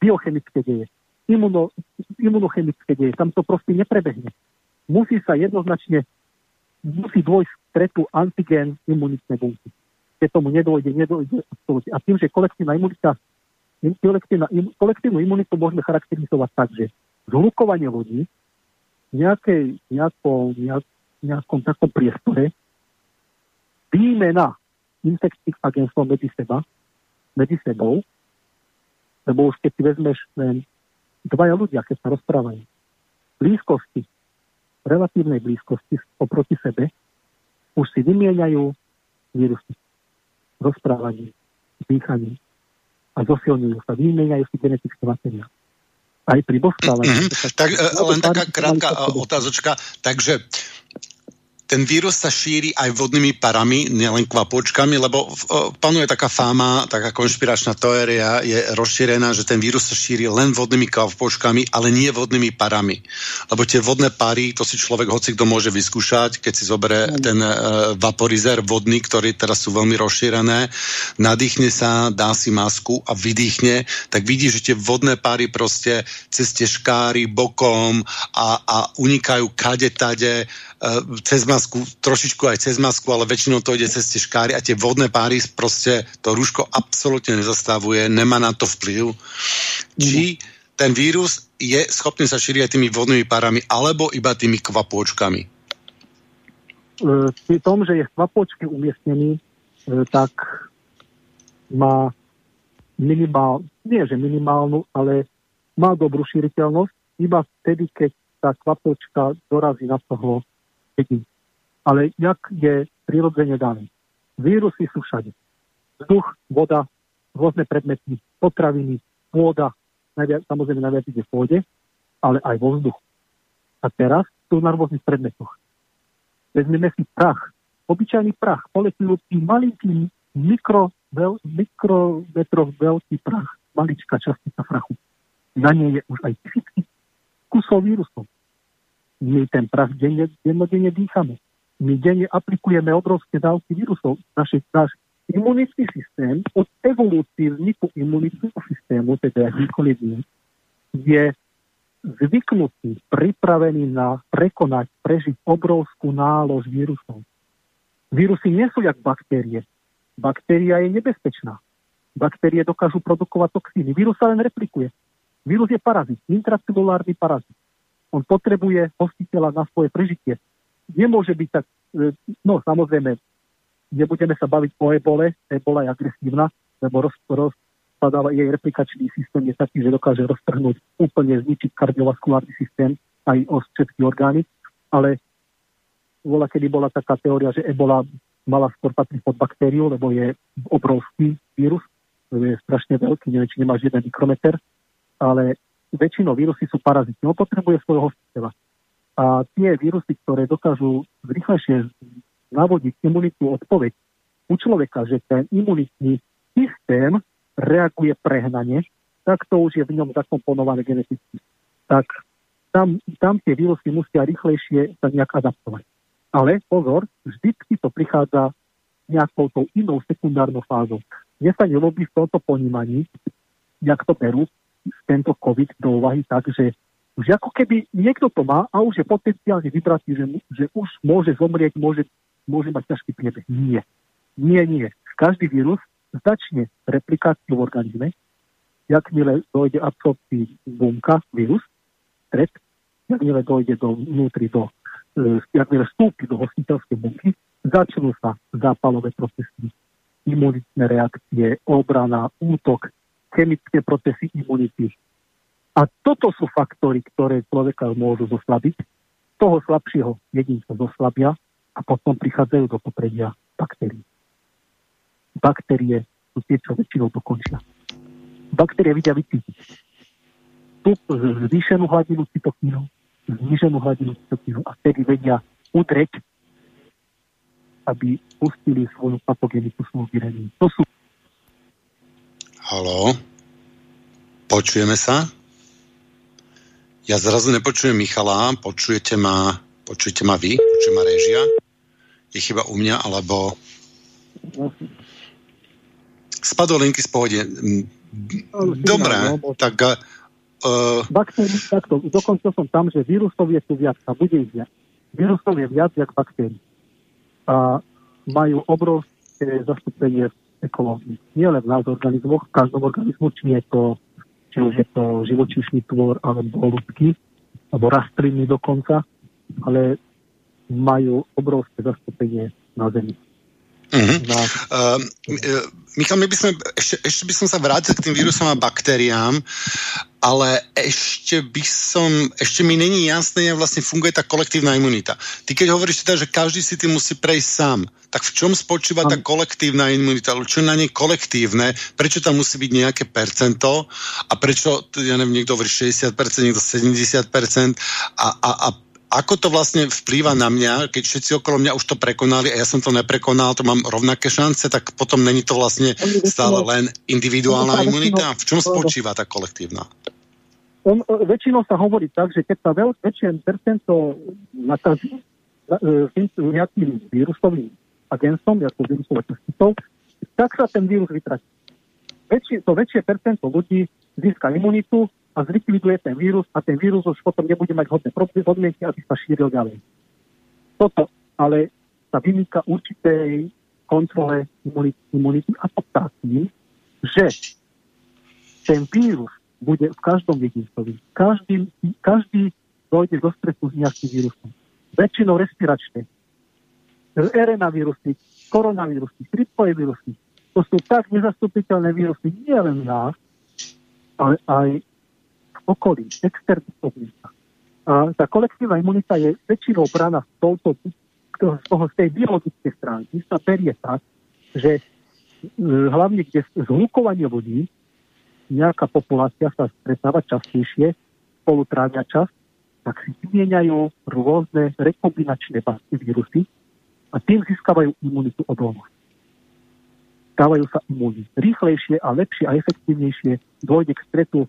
biochemické deje, imuno, imunochemické deje, tam to proste neprebehne. Musí sa jednoznačne, musí dôjsť stretu antigen imunitné bunky. Keď tomu nedôjde, nedôjde. A tým, že kolektívna imunita, kolektívna, kolektívnu imunitu môžeme charakterizovať tak, že zhlukovanie ľudí v nejakej, nejakom, nejak, nejakom takom priestore, výmena infekčných agentov medzi seba, medzi sebou, lebo už keď si vezmeš len dvaja ľudia, keď sa rozprávajú, blízkosti, relatívnej blízkosti oproti sebe, už si vymieňajú vírusy, rozprávanie, dýchanie a zosilňujú sa, vymieňajú si genetické materiály aj pri boskávaniu. Mm-hmm. Tak uh, len taká krátka otázočka. Takže ten vírus sa šíri aj vodnými parami, nielen kvapočkami, lebo panuje taká fáma, taká konšpiračná teória je rozšírená, že ten vírus sa šíri len vodnými kvapočkami, ale nie vodnými parami. Lebo tie vodné pary, to si človek hoci kto môže vyskúšať, keď si zoberie mm. ten uh, vaporizer vodný, ktorý teraz sú veľmi rozšírené, nadýchne sa, dá si masku a vydýchne, tak vidí, že tie vodné pary proste cez tie škáry bokom a, a unikajú kade tade cez masku, trošičku aj cez masku, ale väčšinou to ide cez tie škáry a tie vodné páry proste to rúško absolútne nezastavuje, nemá na to vplyv. Či ten vírus je schopný sa šíriť aj tými vodnými párami alebo iba tými kvapôčkami? E, pri tom, že je kvapôčky umiestnený, e, tak má minimál, nie že minimálnu, ale má dobrú šíriteľnosť iba vtedy, keď tá kvapočka dorazí na toho jedinca ale jak je prirodzene daný. Vírusy sú všade. Vzduch, voda, rôzne predmety, potraviny, pôda, najviac, samozrejme najviac ide v pôde, ale aj vo vzduchu. A teraz sú na rôznych predmetoch. Vezmeme si prach, obyčajný prach, poletujúci malinký mikro, veľ, mikrometrov veľký prach, maličká častica prachu. Na nej je už aj tisícky kusov vírusov. My ten prach denne, dennodenne dýchame my denne aplikujeme obrovské dávky vírusov. Naši, náš imunitný systém od evolúcii vzniku imunitného systému, teda nikoli je zvyknutý, pripravený na prekonať, prežiť obrovskú nálož vírusov. Vírusy nie sú jak baktérie. Baktéria je nebezpečná. Baktérie dokážu produkovať toxíny. Vírus sa len replikuje. Vírus je parazit, intracelulárny parazit. On potrebuje hostiteľa na svoje prežitie. Nemôže byť tak, e, no samozrejme, nebudeme sa baviť o ebole, ebola je agresívna, lebo roz, rozpadáva jej replikačný systém je taký, že dokáže roztrhnúť, úplne zničiť kardiovaskulárny systém, aj o všetky orgány, ale bola, kedy bola taká teória, že ebola mala skôr patriť pod baktériu, lebo je obrovský vírus, je strašne veľký, neviem, či nemá žiaden mikrometer, ale väčšinou vírusy sú parazity. On potrebuje svojho hostiteľa. A tie vírusy, ktoré dokážu rýchlejšie navodiť imunitnú odpoveď u človeka, že ten imunitný systém reaguje prehnane, tak to už je v ňom zakomponované geneticky. Tak tam, tam tie vírusy musia rýchlejšie sa nejak adaptovať. Ale pozor, vždycky to prichádza nejakou tou inou sekundárnou fázou. Mne sa nelobí v tomto ponímaní, jak to berú tento COVID do úvahy tak, že už ako keby niekto to má a už je potenciálne vybratý, že, že už môže zomrieť, môže, môže mať ťažký priebeh. Nie. Nie, nie. Každý vírus začne replikáciu v organizme, jakmile dojde absorpcii bunka, vírus, stred, jakmile dojde do vnútri, do, e, jakmile vstúpi do hostiteľskej bunky, začnú sa zápalové procesy, imunitné reakcie, obrana, útok, chemické procesy imunity, a toto sú faktory, ktoré človeka môžu zoslabiť. Toho slabšieho jedinca zoslabia a potom prichádzajú do popredia baktérií. Baktérie sú tie, čo väčšinou dokončia. Baktérie vidia vycítiť tu zvýšenú hladinu cytokínov, zniženú hladinu cytokínov a vtedy vedia udreť, aby pustili svoju patogenitu svoju vyreniu. To sú... Halo? Počujeme sa? Ja zrazu nepočujem Michala, počujete ma, počujete ma vy, počujete ma režia? Je chyba u mňa, alebo... Spadol linky z pohode. Dobre, tak... Uh... Baktérií, takto, dokonca som tam, že vírusov je tu viac a bude ich viac. Vírusov je viac, jak baktérií. A majú obrovské zastúpenie v ekológii. Nie len v nás organizmoch, v každom organizmu, či je to, či už je to živočíšny tvor, alebo ľudský, alebo rastliny dokonca, ale majú obrovské zastúpenie na Zemi. Uh-huh. No. Uh, Michal, my by sme, ešte, ešte by som sa vrátil k tým vírusom a baktériám, ale ešte by som, ešte mi není jasné, jak vlastne funguje tá kolektívna imunita. Ty keď hovoríš teda, že každý si tým musí prejsť sám, tak v čom spočíva tá kolektívna imunita? Čo je na nej kolektívne? Prečo tam musí byť nejaké percento? A prečo, ja neviem, niekto hovorí 60%, niekto 70% a, a, a ako to vlastne vplýva na mňa, keď všetci okolo mňa už to prekonali a ja som to neprekonal, to mám rovnaké šance, tak potom není to vlastne stále len individuálna imunita? V čom spočíva tá kolektívna? On, e, väčšinou sa hovorí tak, že keď sa veľ, väčšie percento nakazí e, nejakým vírusovým agentom, ako vírusovou časticou, tak sa ten vírus vytratí. Väčšie, to väčšie percento ľudí získa imunitu a zlikviduje ten vírus a ten vírus už potom nebude mať hodné podmienky, aby sa šíril ďalej. Toto ale sa vymýka určitej kontrole imunity, a podtáctví, že ten vírus bude v každom jedincovi. Každý, každý dojde do stresu s nejakým vírusom. Väčšinou respiračné. RNA vírusy, koronavírusy, chrypkové vírusy. To sú tak nezastupiteľné vírusy nie len nás, ale aj okolí, externých podmienkach. A tá kolektívna imunita je väčšinou braná z, toho, z tej biologickej stránky, sa berie tak, že e, hlavne kde zhlukovanie ľudí, nejaká populácia sa stretáva častejšie, spolu trávia čas, tak si vymieňajú rôzne rekombinačné vírusy a tým získavajú imunitu odolnosť. Stávajú sa imúni. Rýchlejšie a lepšie a efektívnejšie dôjde k stretu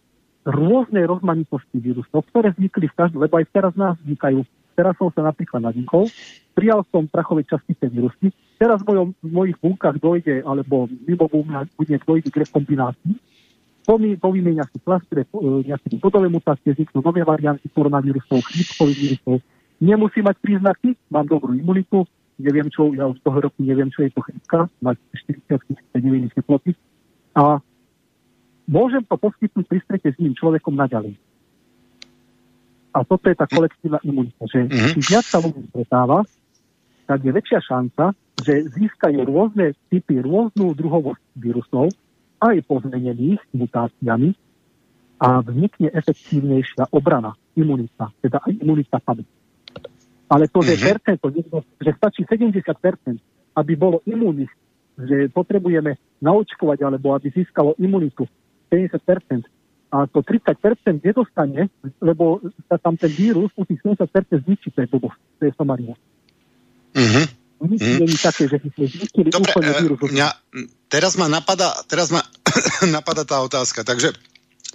rôznej rozmanitosti vírusov, ktoré vznikli v každom, lebo aj teraz nás vznikajú. Teraz som sa napríklad nadýchol, prijal som prachové častice vírusy, teraz v, mojom, v mojich bunkách dojde, alebo mimo bude dojde k rekombinácii, povymenia si klastre, nejaké bodové mutácie, vzniknú nové varianty koronavírusov, chrípkových vírusov. Nemusí mať príznaky, mám dobrú imunitu, neviem čo, ja už toho roku neviem, čo je to chrípka, mať 40 neviem, teploty. A môžem to poskytnúť pri strete s iným človekom naďalej. A toto je tá kolektívna imunita, že mm-hmm. čím viac sa ľudí stretáva, tak je väčšia šanca, že získajú rôzne typy, rôznu druhovosť vírusov, aj pozmenených mutáciami a vznikne efektívnejšia obrana, imunita, teda aj imunita pamäť. Ale to, že, mm-hmm. percento, že stačí 70%, aby bolo imunných, že potrebujeme naočkovať alebo aby získalo imunitu 70%. A to 30% nedostane, lebo sa tam ten vírus tých 70% zničí, to je blbosť, to je somarina. Mm-hmm. Mm. také, že Dobre, úplne e, vírus. Mňa, teraz ma napadá, teraz ma napadá tá otázka. Takže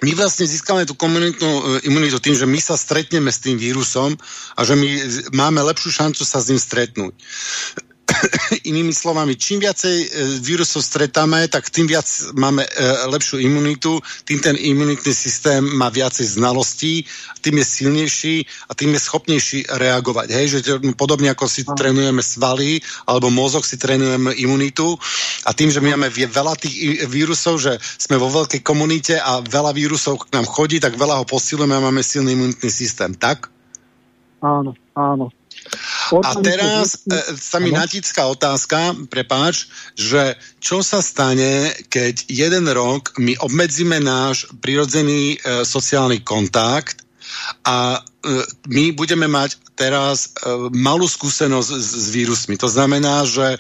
my vlastne získame tú komunitnú e, imunitu tým, že my sa stretneme s tým vírusom a že my máme lepšiu šancu sa s ním stretnúť. (coughs) Inými slovami, čím viacej e, vírusov stretáme, tak tým viac máme e, lepšiu imunitu, tým ten imunitný systém má viacej znalostí, tým je silnejší a tým je schopnejší reagovať. Hej, že podobne ako si trénujeme svaly alebo mozog si trénujeme imunitu a tým, že my máme veľa tých vírusov, že sme vo veľkej komunite a veľa vírusov k nám chodí, tak veľa ho posilujeme a máme silný imunitný systém, tak? Áno, áno. A teraz e, sa mi natícká otázka, prepáč, že čo sa stane, keď jeden rok my obmedzíme náš prirodzený e, sociálny kontakt a my budeme mať teraz e, malú skúsenosť s, vírusmi. To znamená, že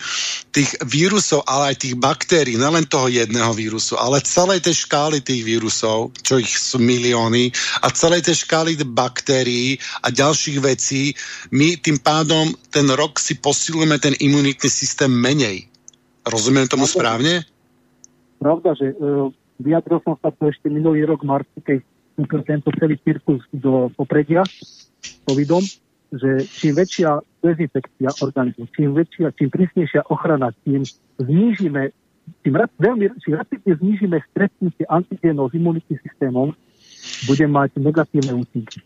tých vírusov, ale aj tých baktérií, nelen toho jedného vírusu, ale celej tej škály tých vírusov, čo ich sú milióny, a celej tej škály baktérií a ďalších vecí, my tým pádom ten rok si posilujeme ten imunitný systém menej. Rozumiem tomu správne? Pravda, že uh, vyjadril som sa to ešte minulý rok v marci, keď tento celý cirkus do popredia covidom, že čím väčšia dezinfekcia organizmu, čím väčšia, čím prísnejšia ochrana, tým znížime, čím, rap, veľmi, čím rapidne znížime stretnutie antigénov s imunitným systémom, bude mať negatívne účinky.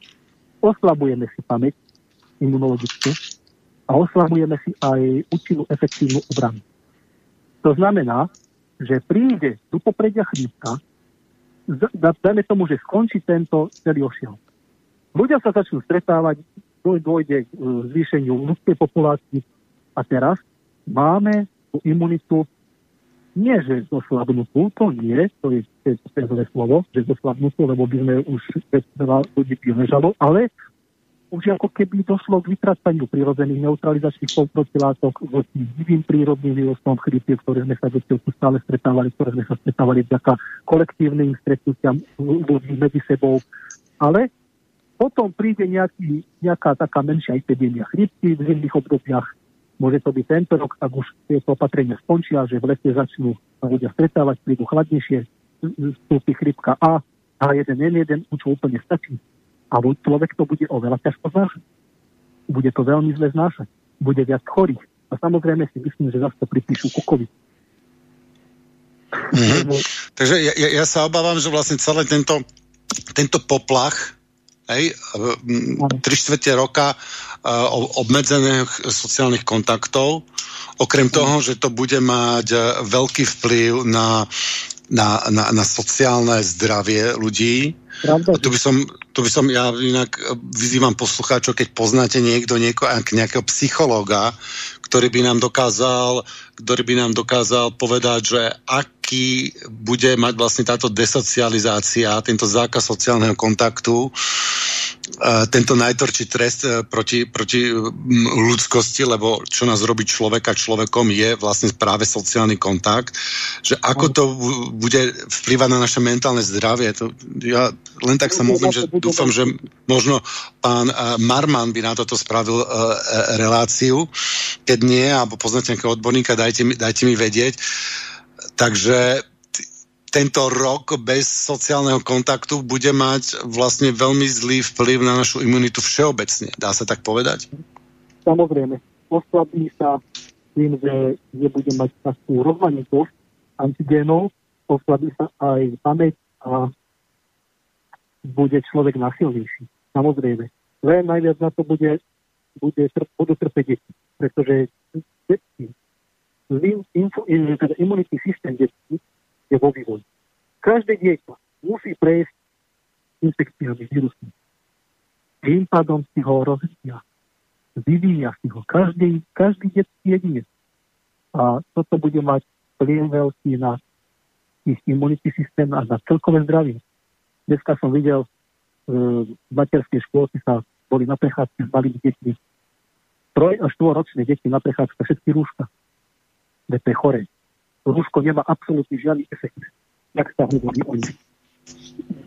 Oslabujeme si pamäť imunologickú a oslabujeme si aj účinnú efektívnu obranu. To znamená, že príde do popredia chrípka dajme tomu, že skončí tento celý ošiel. Ľudia sa začnú stretávať, dôjde k e, zvýšeniu ľudskej populácii a teraz máme tú imunitu nie, že zoslabnutú, to nie, to je, to je zlé slovo, že zoslabnutú, lebo by sme už veľa ľudí ležalo, ale už ako keby došlo k vytracaniu prírodzených neutralizačných protilátok voči živým prírodným vírustom chrypie, ktoré sme sa doteľku stále stretávali, ktoré sme sa stretávali vďaka kolektívnym stretnutiam ľudí medzi sebou. Ale potom príde nejaký, nejaká taká menšia epidémia chrypky v zimných obdobiach, Môže to byť tento rok, ak už tieto opatrenia skončia, že v lete začnú ľudia stretávať, prídu chladnejšie, vstúpi chrypka A, H1N1, už úplne stačí. A človek to bude oveľa ťažko znášať. Bude to veľmi zle znášať. Bude viac chorých. A samozrejme si myslím, že zase to pripíšu kukovi. Mm-hmm. Takže ja, ja sa obávam, že vlastne celý tento, tento poplach hej, tri štvrte roka uh, obmedzených sociálnych kontaktov, okrem toho, že to bude mať uh, veľký vplyv na, na, na, na sociálne zdravie ľudí. Pravda. Tu by, som, tu by som, ja inak vyzývam poslucháčov, keď poznáte niekto, nieko, nejakého psychológa, ktorý by nám dokázal, ktorý by nám dokázal povedať, že aký bude mať vlastne táto desocializácia, tento zákaz sociálneho kontaktu, tento najtorčí trest e, proti, proti ľudskosti, lebo čo nás robí človeka človekom je vlastne práve sociálny kontakt, že ako to bude vplyvať na naše mentálne zdravie. To, ja len tak sa modlím, že dúfam, že možno pán e, Marman by na toto spravil reláciu. Keď nie, alebo poznáte nejakého odborníka, dajte mi, dajte mi vedieť. Takže tento rok bez sociálneho kontaktu bude mať vlastne veľmi zlý vplyv na našu imunitu všeobecne. Dá sa tak povedať? Samozrejme. Oslabí sa tým, že nebude mať takú rozmanitosť antigénov, oslabí sa aj pamäť a bude človek nasilnejší. Samozrejme. Len najviac na to bude, bude budú trpeť deti, pretože deti, teda imunitný systém detí je vo vývoji. Každé dieťa musí prejsť infekciami vírusmi. Tým pádom si ho rozvíja. Vyvíja si ho. Každý, každý detský jedinec. A toto bude mať vplyv veľký na ich imunitný systém a na celkové zdravie. Dneska som videl e, v materskej škôlke sa boli na prechádzke s malými deťmi. Troj až štvoročné deti na prechádzke, všetky rúška. DP chore rúško nemá absolútne žiadny efekt, jak sa hovorí o nich.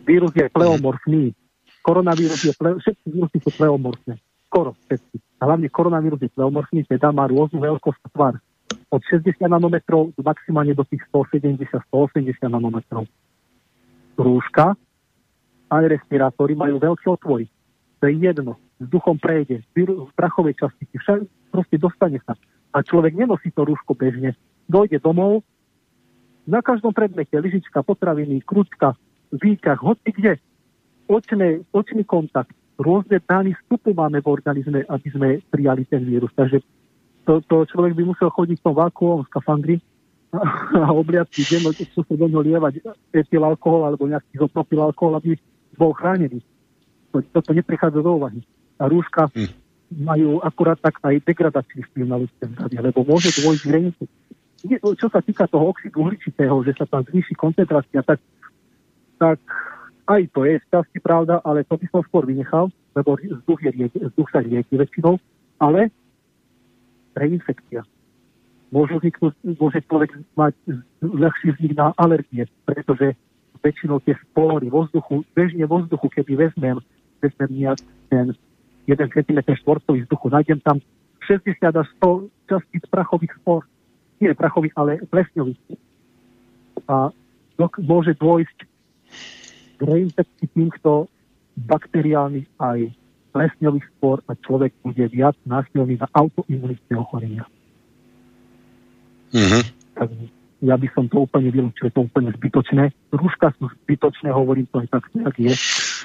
Vírus je pleomorfný. Koronavírus je, ple, všetky vírusy sú pleomorfné. Skoro všetky. Hlavne koronavírus je pleomorfný, teda má rôznu veľkosť tvar. Od 60 nanometrov maximálne do tých 170-180 nanometrov. Rúška aj respirátory majú veľké otvory. To je jedno. Vzduchom prejde, v prachovej časti, však proste dostane sa. A človek nenosí to rúško bežne, dojde domov, na každom predmete, lyžička, potraviny, kručka, výťah, hoci kde, očné, očný kontakt, rôzne dány vstupu máme v organizme, aby sme prijali ten vírus. Takže to, to človek by musel chodiť v tom vákuovom skafandri a, a obliadky denno, čo sa do ňoho lievať etyl alkohol alebo nejaký zopropil alkohol, aby bol chránený. To, toto neprichádza do úvahy. A rúška hm. Majú akurát tak aj degradačný vplyv na ľudské zdravie, lebo môže dôjsť k čo sa týka toho oxidu uhličitého, že sa tam zvýši koncentrácia, tak, tak aj to je časti pravda, ale to by som skôr vynechal, lebo vzduch, je, vzduch sa rieky väčšinou, ale reinfekcia. Môžu vzniknúť, môže človek mať ľahší vznik na alergie, pretože väčšinou tie spory vo vzduchu, bežne vo vzduchu, keby vezmem, vezmem nejak ten 1 cm štvorcový vzduchu, nájdem tam 60 až 100 častíc prachových spor nie prachových, ale plesňových. A môže dôjsť k reinfekcii týchto bakteriálnych aj plesňových spor a človek bude viac náchylný na autoimunitné ochorenia. Mm-hmm. Tak ja by som to úplne vylúčil, je to úplne zbytočné. Rúška sú zbytočné, hovorím to aj tak, jak je.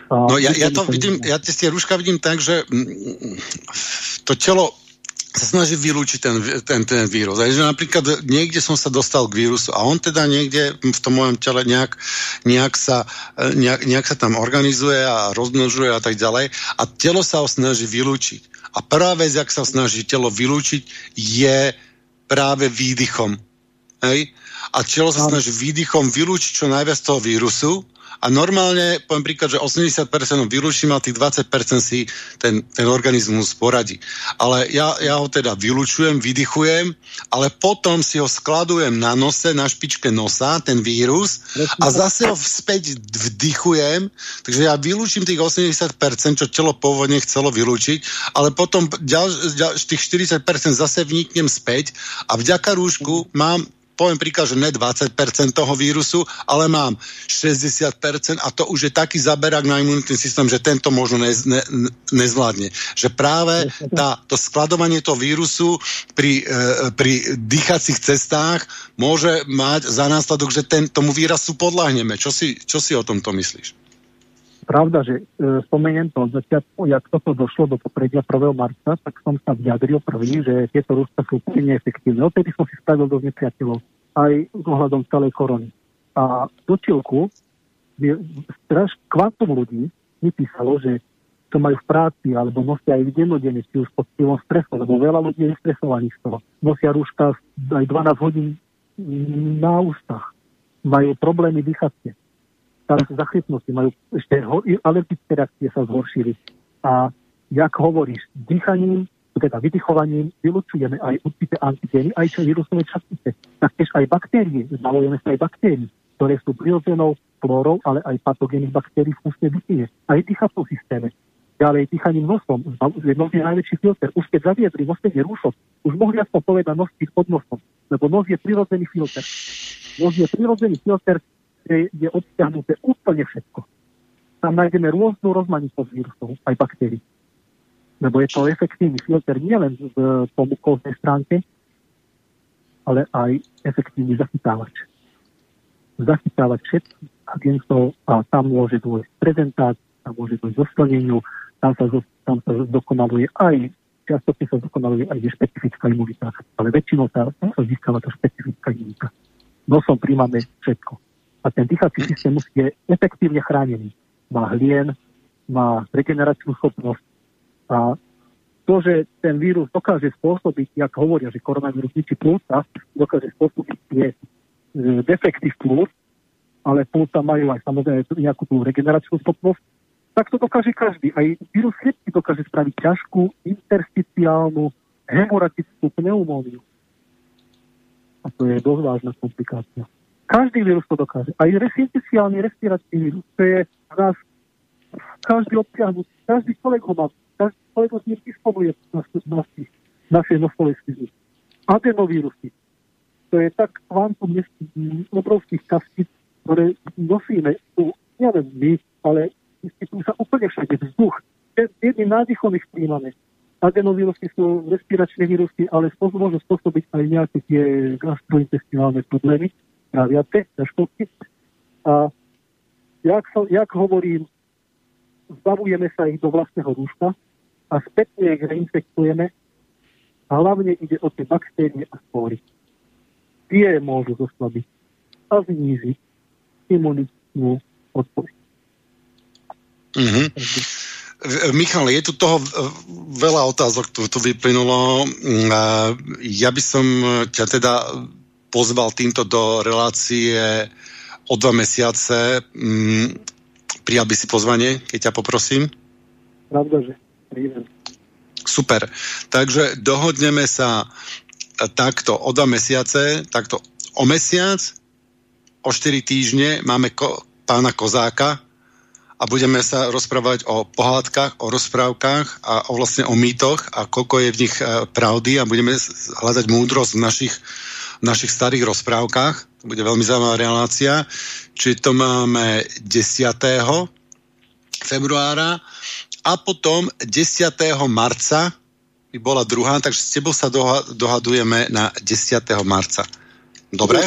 A no ja, ja to vidím, ja tie rúška vidím tak, že mm, to telo sa snaží vylúčiť ten, ten, ten vírus. Takže napríklad niekde som sa dostal k vírusu a on teda niekde v tom mojom tele nejak, nejak, sa, nejak, nejak sa tam organizuje a rozmnožuje a tak ďalej a telo sa ho snaží vylúčiť. A prvá vec, ak sa snaží telo vylúčiť, je práve výdychom. Hej? A telo sa snaží výdychom vylúčiť čo najviac toho vírusu. A normálne, poviem príklad, že 80% vylúčim a tých 20% si ten, ten organizmus poradí. Ale ja, ja ho teda vylúčujem, vydychujem, ale potom si ho skladujem na nose, na špičke nosa, ten vírus a zase ho späť vdychujem, takže ja vylúčim tých 80%, čo telo pôvodne chcelo vylúčiť, ale potom ďal, ďal, tých 40% zase vniknem späť a vďaka rúšku mám poviem príklad, že ne 20% toho vírusu, ale mám 60% a to už je taký zaberák na imunitný systém, že tento možno ne, ne, nezvládne. Že práve tá, to skladovanie toho vírusu pri, e, pri dýchacích cestách môže mať za následok, že ten, tomu výrazu podľahneme. Čo si, čo si o tomto myslíš? Pravda, že e, spomeniem to od začiatku, jak toto došlo do popredia 1. marca, tak som sa vyjadril prvý, že tieto rúška sú úplne neefektívne. Odtedy som si spravil do nepriateľov aj s ohľadom celej korony. A do čilku straš kvantum ľudí mi písalo, že to majú v práci alebo nosia aj dennodenne, či už pod vplyvom stresu, lebo veľa ľudí je stresovaných z toho. Nosia rúška aj 12 hodín na ústach. Majú problémy dýchacie tam zachytnosti, majú ešte alergické reakcie sa zhoršili. A jak hovoríš, dýchaním, teda vydychovaním vylučujeme aj určité antigény, aj čo vírusové častice. Taktiež aj baktérie, zbalujeme sa aj baktérií, ktoré sú prirodzenou flórou, ale aj patogénnych baktérií v ústne dýchine. Aj dýchacom systéme. Ďalej dýchaním nosom, nos je najväčší filter. Už keď zaviedli nosenie rúšok, už mohli aspoň povedať nosiť pod nosom, lebo nos je prirodzený filter. Nos je prirodzený filter kde je obsiahnuté úplne všetko. Tam nájdeme rôznu rozmanitosť vírusov, aj baktérií. Lebo je to efektívny filter nielen v pomukovnej stránke, ale aj efektívny zachytávač. Zachytávať všetkých agentov a tam môže dôjsť prezentácii, tam môže dôjsť zosilneniu, tam sa, tam sa dokonaluje aj častokrát sa dokonaluje aj špecifická imunita, ale väčšinou sa, sa získava tá špecifická imunita. Nosom príjmame všetko a ten dýchací systém je efektívne chránený. Má hlien, má regeneračnú schopnosť a to, že ten vírus dokáže spôsobiť, jak hovoria, že koronavírus ničí plúca, dokáže spôsobiť tie e, defekty v plúc, ale plúca majú aj samozrejme nejakú tú regeneračnú schopnosť, tak to dokáže každý. Aj vírus chrypky dokáže spraviť ťažkú intersticiálnu hemoratickú pneumóniu. A to je dosť vážna komplikácia. Každý vírus to dokáže. Aj resinticiálny respiračný vírus, to je nás každý obťahnutý, každý človek ho má, každý človek ho tým disponuje našej nosovej svizu. Adenovírusy, to je tak kvantum obrovských kastíc, ktoré nosíme tu, nielen my, ale tu sa úplne všade vzduch. Jedným nádychom ich príjmame. Adenovírusy sú respiračné vírusy, ale môžu spôsobiť aj nejaké tie gastrointestinálne problémy viacej ťažkosti. A jak, jak hovorím, zbavujeme sa ich do vlastného rúška a spätne ich reinfektujeme hlavne ide o tie baktérie a spory. Tie môžu zoslabiť a znížiť imunitnú odpoveď. Mm-hmm. Michal, je tu toho veľa otázok, tu, tu vyplynulo. Mm, ja by som ťa teda pozval týmto do relácie o dva mesiace. Mm, prijal by si pozvanie, keď ťa poprosím? Pravda, že. Super. Takže dohodneme sa takto o dva mesiace, takto o mesiac, o 4 týždne máme ko- pána Kozáka a budeme sa rozprávať o pohádkach, o rozprávkach a o vlastne o mýtoch a koľko je v nich e, pravdy a budeme hľadať múdrosť v našich v našich starých rozprávkach. To bude veľmi zaujímavá relácia. Čiže to máme 10. februára a potom 10. marca by bola druhá, takže s tebou sa dohadujeme na 10. marca. Dobre?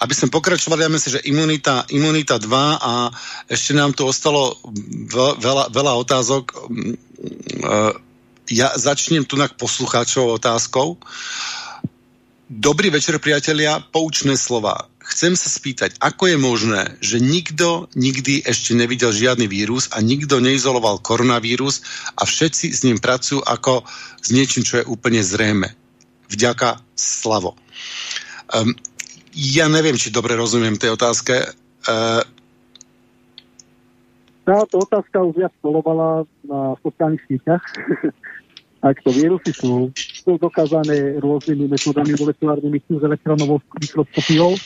Aby sme pokračovali, ja myslím, že imunita, imunita 2 a ešte nám tu ostalo veľa, veľa otázok. ja začnem tu poslucháčov otázkou. Dobrý večer, priatelia, poučné slova. Chcem sa spýtať, ako je možné, že nikto nikdy ešte nevidel žiadny vírus a nikto neizoloval koronavírus a všetci s ním pracujú ako s niečím, čo je úplne zrejme. Vďaka Slavo. Um, ja neviem, či dobre rozumiem tej otázke. Uh, táto otázka už viac kolovala na sociálnych sieťach. (laughs) Ak to vírusy sú, sú dokázané rôznymi metodami molekulárnymi, s elektronovou mikroskopiou.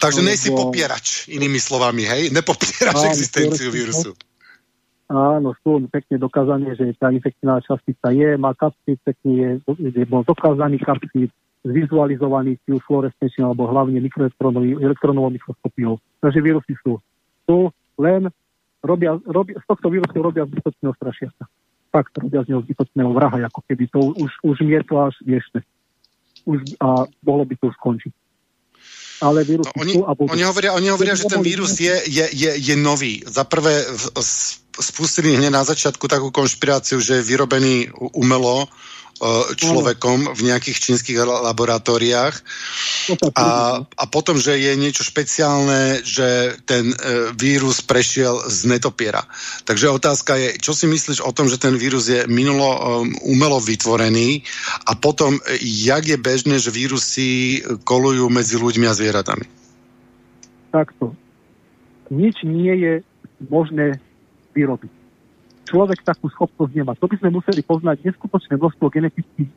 Takže nie si popierač, inými slovami, hej? Nepopierač áno, existenciu vírusu. Áno, sú pekne dokázané, že tá infekčná častica je, má kapcít, pekne je, je bol dokázaný kapcít, zvizualizovaný či už fluorescenčne alebo hlavne elektronovou mikroskopiou. Takže vírusy sú. Sú len robia, robia, z tohto vírusu robia zbytočného strašiaca. Fakt robia z neho zbytočného vraha, ako keby to už, už to až viešne. Už, a mohlo by to skončiť. Ale vírus no, oni, a oni hovoria, oni hovoria, že ten vírus je, je, je, je nový. Za prvé spustili hneď na začiatku takú konšpiráciu, že je vyrobený umelo človekom v nejakých čínskych laboratóriách a, a potom, že je niečo špeciálne, že ten e, vírus prešiel z netopiera. Takže otázka je, čo si myslíš o tom, že ten vírus je minulo um, umelo vytvorený a potom, e, jak je bežné, že vírusy kolujú medzi ľuďmi a zvieratami? Takto. Nič nie je možné vyrobiť človek takú schopnosť nemá. To by sme museli poznať neskutočné množstvo genetických,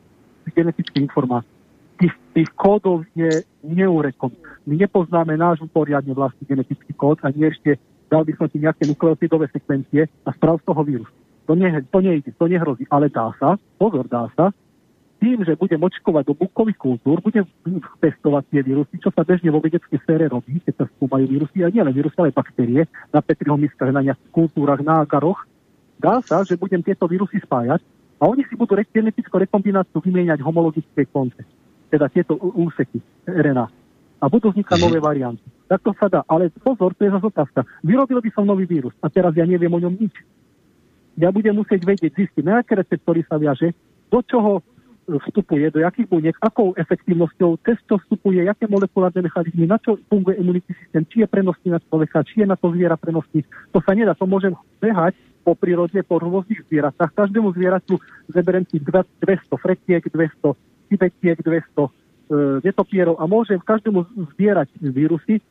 genetických informácií. Tých, tých kódov je neurekom. My nepoznáme náš poriadne vlastný genetický kód a nie ešte dal by som ti nejaké nukleotidové sekvencie a sprav z toho vírus. To, nie, to nejde, to nehrozí, ale dá sa, pozor, dá sa, tým, že budem očkovať do bukových kultúr, budem testovať tie vírusy, čo sa bežne vo vedeckej sfére robí, keď sa skúmajú vírusy, a nielen vírusy, ale baktérie, na Petriho miskách, na nejakých kultúrach, na agaroch, Dá sa, že budem tieto vírusy spájať a oni si budú genetickú rekombináciu vymieňať homologické konce, teda tieto úseky RNA. A budú vznikať nové varianty. Tak to sa dá. Ale pozor, to je zase otázka. Vyrobil by som nový vírus a teraz ja neviem o ňom nič. Ja budem musieť vedieť, zistiť, na aké receptory sa viaže, do čoho vstupuje, do jakých buniek, akou efektívnosťou, cez čo vstupuje, aké molekulárne mechanizmy, na čo funguje imunitný systém, či je prenosný na človeka, či je na to zviera prenosný. To sa nedá, to môžem behať po prírode, po rôznych zvieratách. Každému zvieraťu zeberem si 200 fretiek, 200 cibetiek, 200 e, netopierov a môžem každému zbierať vírusy, e,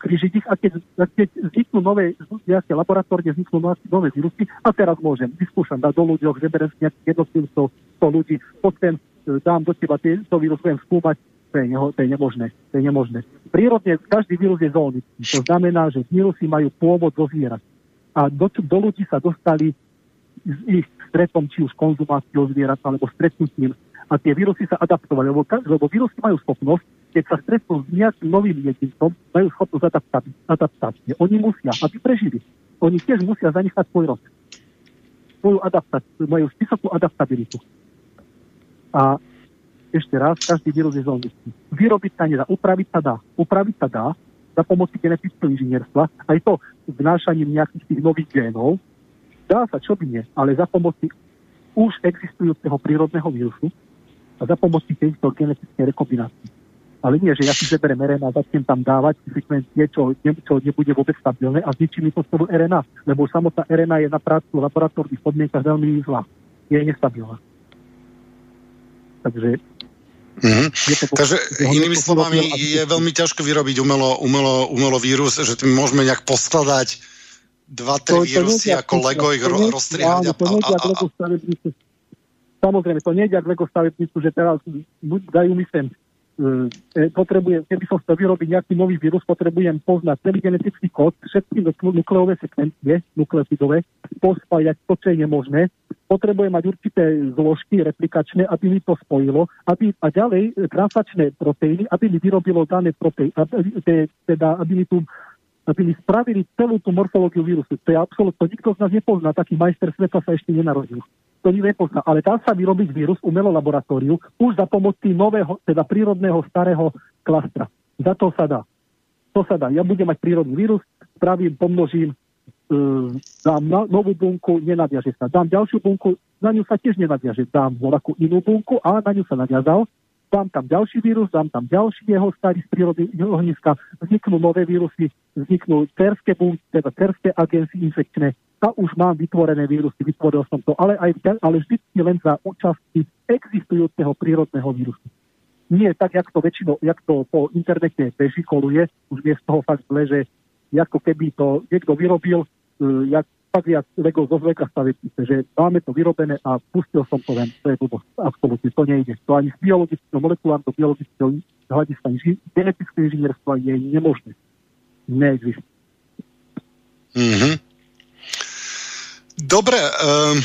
križiť ich a keď, keď vzniknú nové, nejaké laboratórne vzniknú nové vírusy a teraz môžem, vyskúšam dať do ľuďoch, zeberem si nejakých jednotlivcov, 100 ľudí, potom e, dám do teba to vírus, budem skúmať, to je, neho, to je nemožné. To je nemožné. Prírodne každý vírus je zónický. To znamená, že vírusy majú pôvod zo zvierat a do, do ľudí sa dostali s ich stretom, či už konzumáciou zvierat, alebo stretnutím. A tie vírusy sa adaptovali, lebo, lebo vírusy majú schopnosť, keď sa stretnú s nejakým novým jedincom, majú schopnosť adaptácie. Oni musia, aby prežili. Oni tiež musia zanechať svoj rod. Svoju adaptáciu, majú vysokú adaptabilitu. A ešte raz, každý vírus je zónický. Vyrobiť sa nedá, upraviť sa dá. Upraviť sa dá, za pomoci genetického inžinierstva, aj to vnášaním nejakých tých nových génov, dá sa, čo by nie, ale za pomoci už existujúceho prírodného vírusu a za pomoci tejto genetickej rekombinácie. Ale nie, že ja si zeberem RNA a začnem tam dávať sekvencie, čo, čo nebude vôbec stabilné a zničí mi to celú RNA, lebo samotná RNA je na prácu laboratórnych podmienkach veľmi zlá. Je nestabilná. Takže Mm-hmm. Takže inými slovami je veľmi ťažko vyrobiť umelo, umelo, umelo vírus, že tým môžeme nejak poskladať dva, tri vírusy ako Lego ich ro- a, Samozrejme, to nejde ako Lego stavebnicu, že teraz dajú mi sem potrebujem, keby som chcel vyrobiť nejaký nový vírus, potrebujem poznať celý genetický kód, všetky nukleové sekvencie, nukleotidové, pospájať to, čo je nemožné. Potrebujem mať určité zložky replikačné, aby mi to spojilo, aby, a ďalej e, transačné proteíny, aby mi vyrobilo dané proteíny, teda aby mi tu aby mi spravili celú tú morfológiu vírusu. To je absolútne, nikto z nás nepozná, taký majster sveta sa ešte nenarodil to nepozná. Ale dá sa vyrobiť vírus umelo laboratóriu už za pomoci nového, teda prírodného starého klastra. Za to sa dá. To sa dá. Ja budem mať prírodný vírus, spravím, pomnožím, e, dám na, novú bunku, nenaviaže sa. Dám ďalšiu bunku, na ňu sa tiež nenaviaže. Dám voľakú inú bunku a na ňu sa naviazal. Dám tam ďalší vírus, dám tam ďalší jeho starý z prírody ohniska, vzniknú nové vírusy, vzniknú cerské bunky, teda cerské agensy infekčné. A už mám vytvorené vírusy, vytvoril som to, ale, aj, ale vždy len za účasti existujúceho prírodného vírusu. Nie tak, jak to väčšinou, jak to po internete beží, koluje, už je z toho fakt zle, že ako keby to niekto vyrobil, uh, jak fakt jak Lego zo zveka stavebnice, že máme to vyrobené a pustil som to len, to je blbosť, absolútne, to nejde. To ani z biologického, molekulárneho biologického hľadiska, genetické inžinierstva je nemožné. Neexistuje. Mm-hmm. Dobre, um,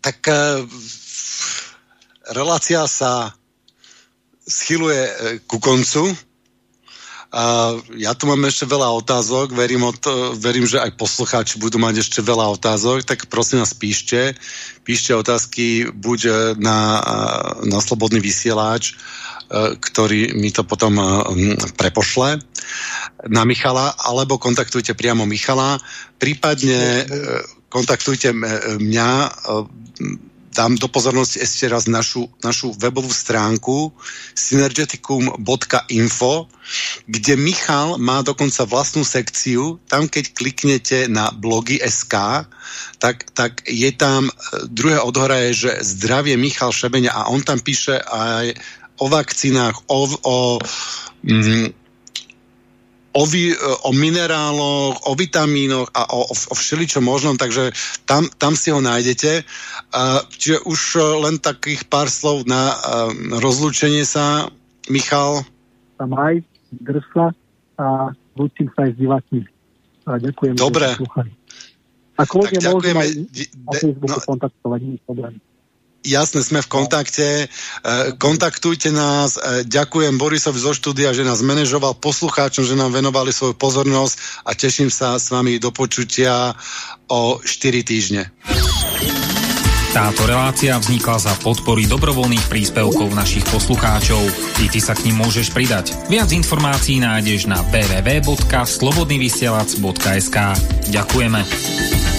tak uh, relácia sa schyluje uh, ku koncu. A ja tu mám ešte veľa otázok, verím, od, verím, že aj poslucháči budú mať ešte veľa otázok, tak prosím vás píšte. Píšte otázky buď na, na Slobodný vysielač, ktorý mi to potom prepošle na Michala, alebo kontaktujte priamo Michala, prípadne kontaktujte mňa dám do pozornosti ešte raz našu, našu webovú stránku synergeticum.info, kde Michal má dokonca vlastnú sekciu. Tam, keď kliknete na blogy SK, tak, tak je tam, e, druhé odhora je, že zdravie Michal Šebenia a on tam píše aj o vakcínách, o, o mm, o, vy, o mineráloch, o vitamínoch a o, o, všeličom možnom, takže tam, tam si ho nájdete. Čiže už uh, len takých pár slov na uh, rozlúčenie sa. Michal? Tam aj drsla a lúčim sa aj s divákmi. A ďakujem. Dobre. A kľudne môžem aj na Facebooku no, kontaktovať, nie problém. Jasne, sme v kontakte. E, kontaktujte nás. E, ďakujem Borisovi zo štúdia, že nás manažoval, poslucháčom, že nám venovali svoju pozornosť a teším sa s vami do počutia o 4 týždne. Táto relácia vznikla za podpory dobrovoľných príspevkov našich poslucháčov. I ty sa k ním môžeš pridať. Viac informácií nájdeš na www.slobodnyvysielac.sk Ďakujeme.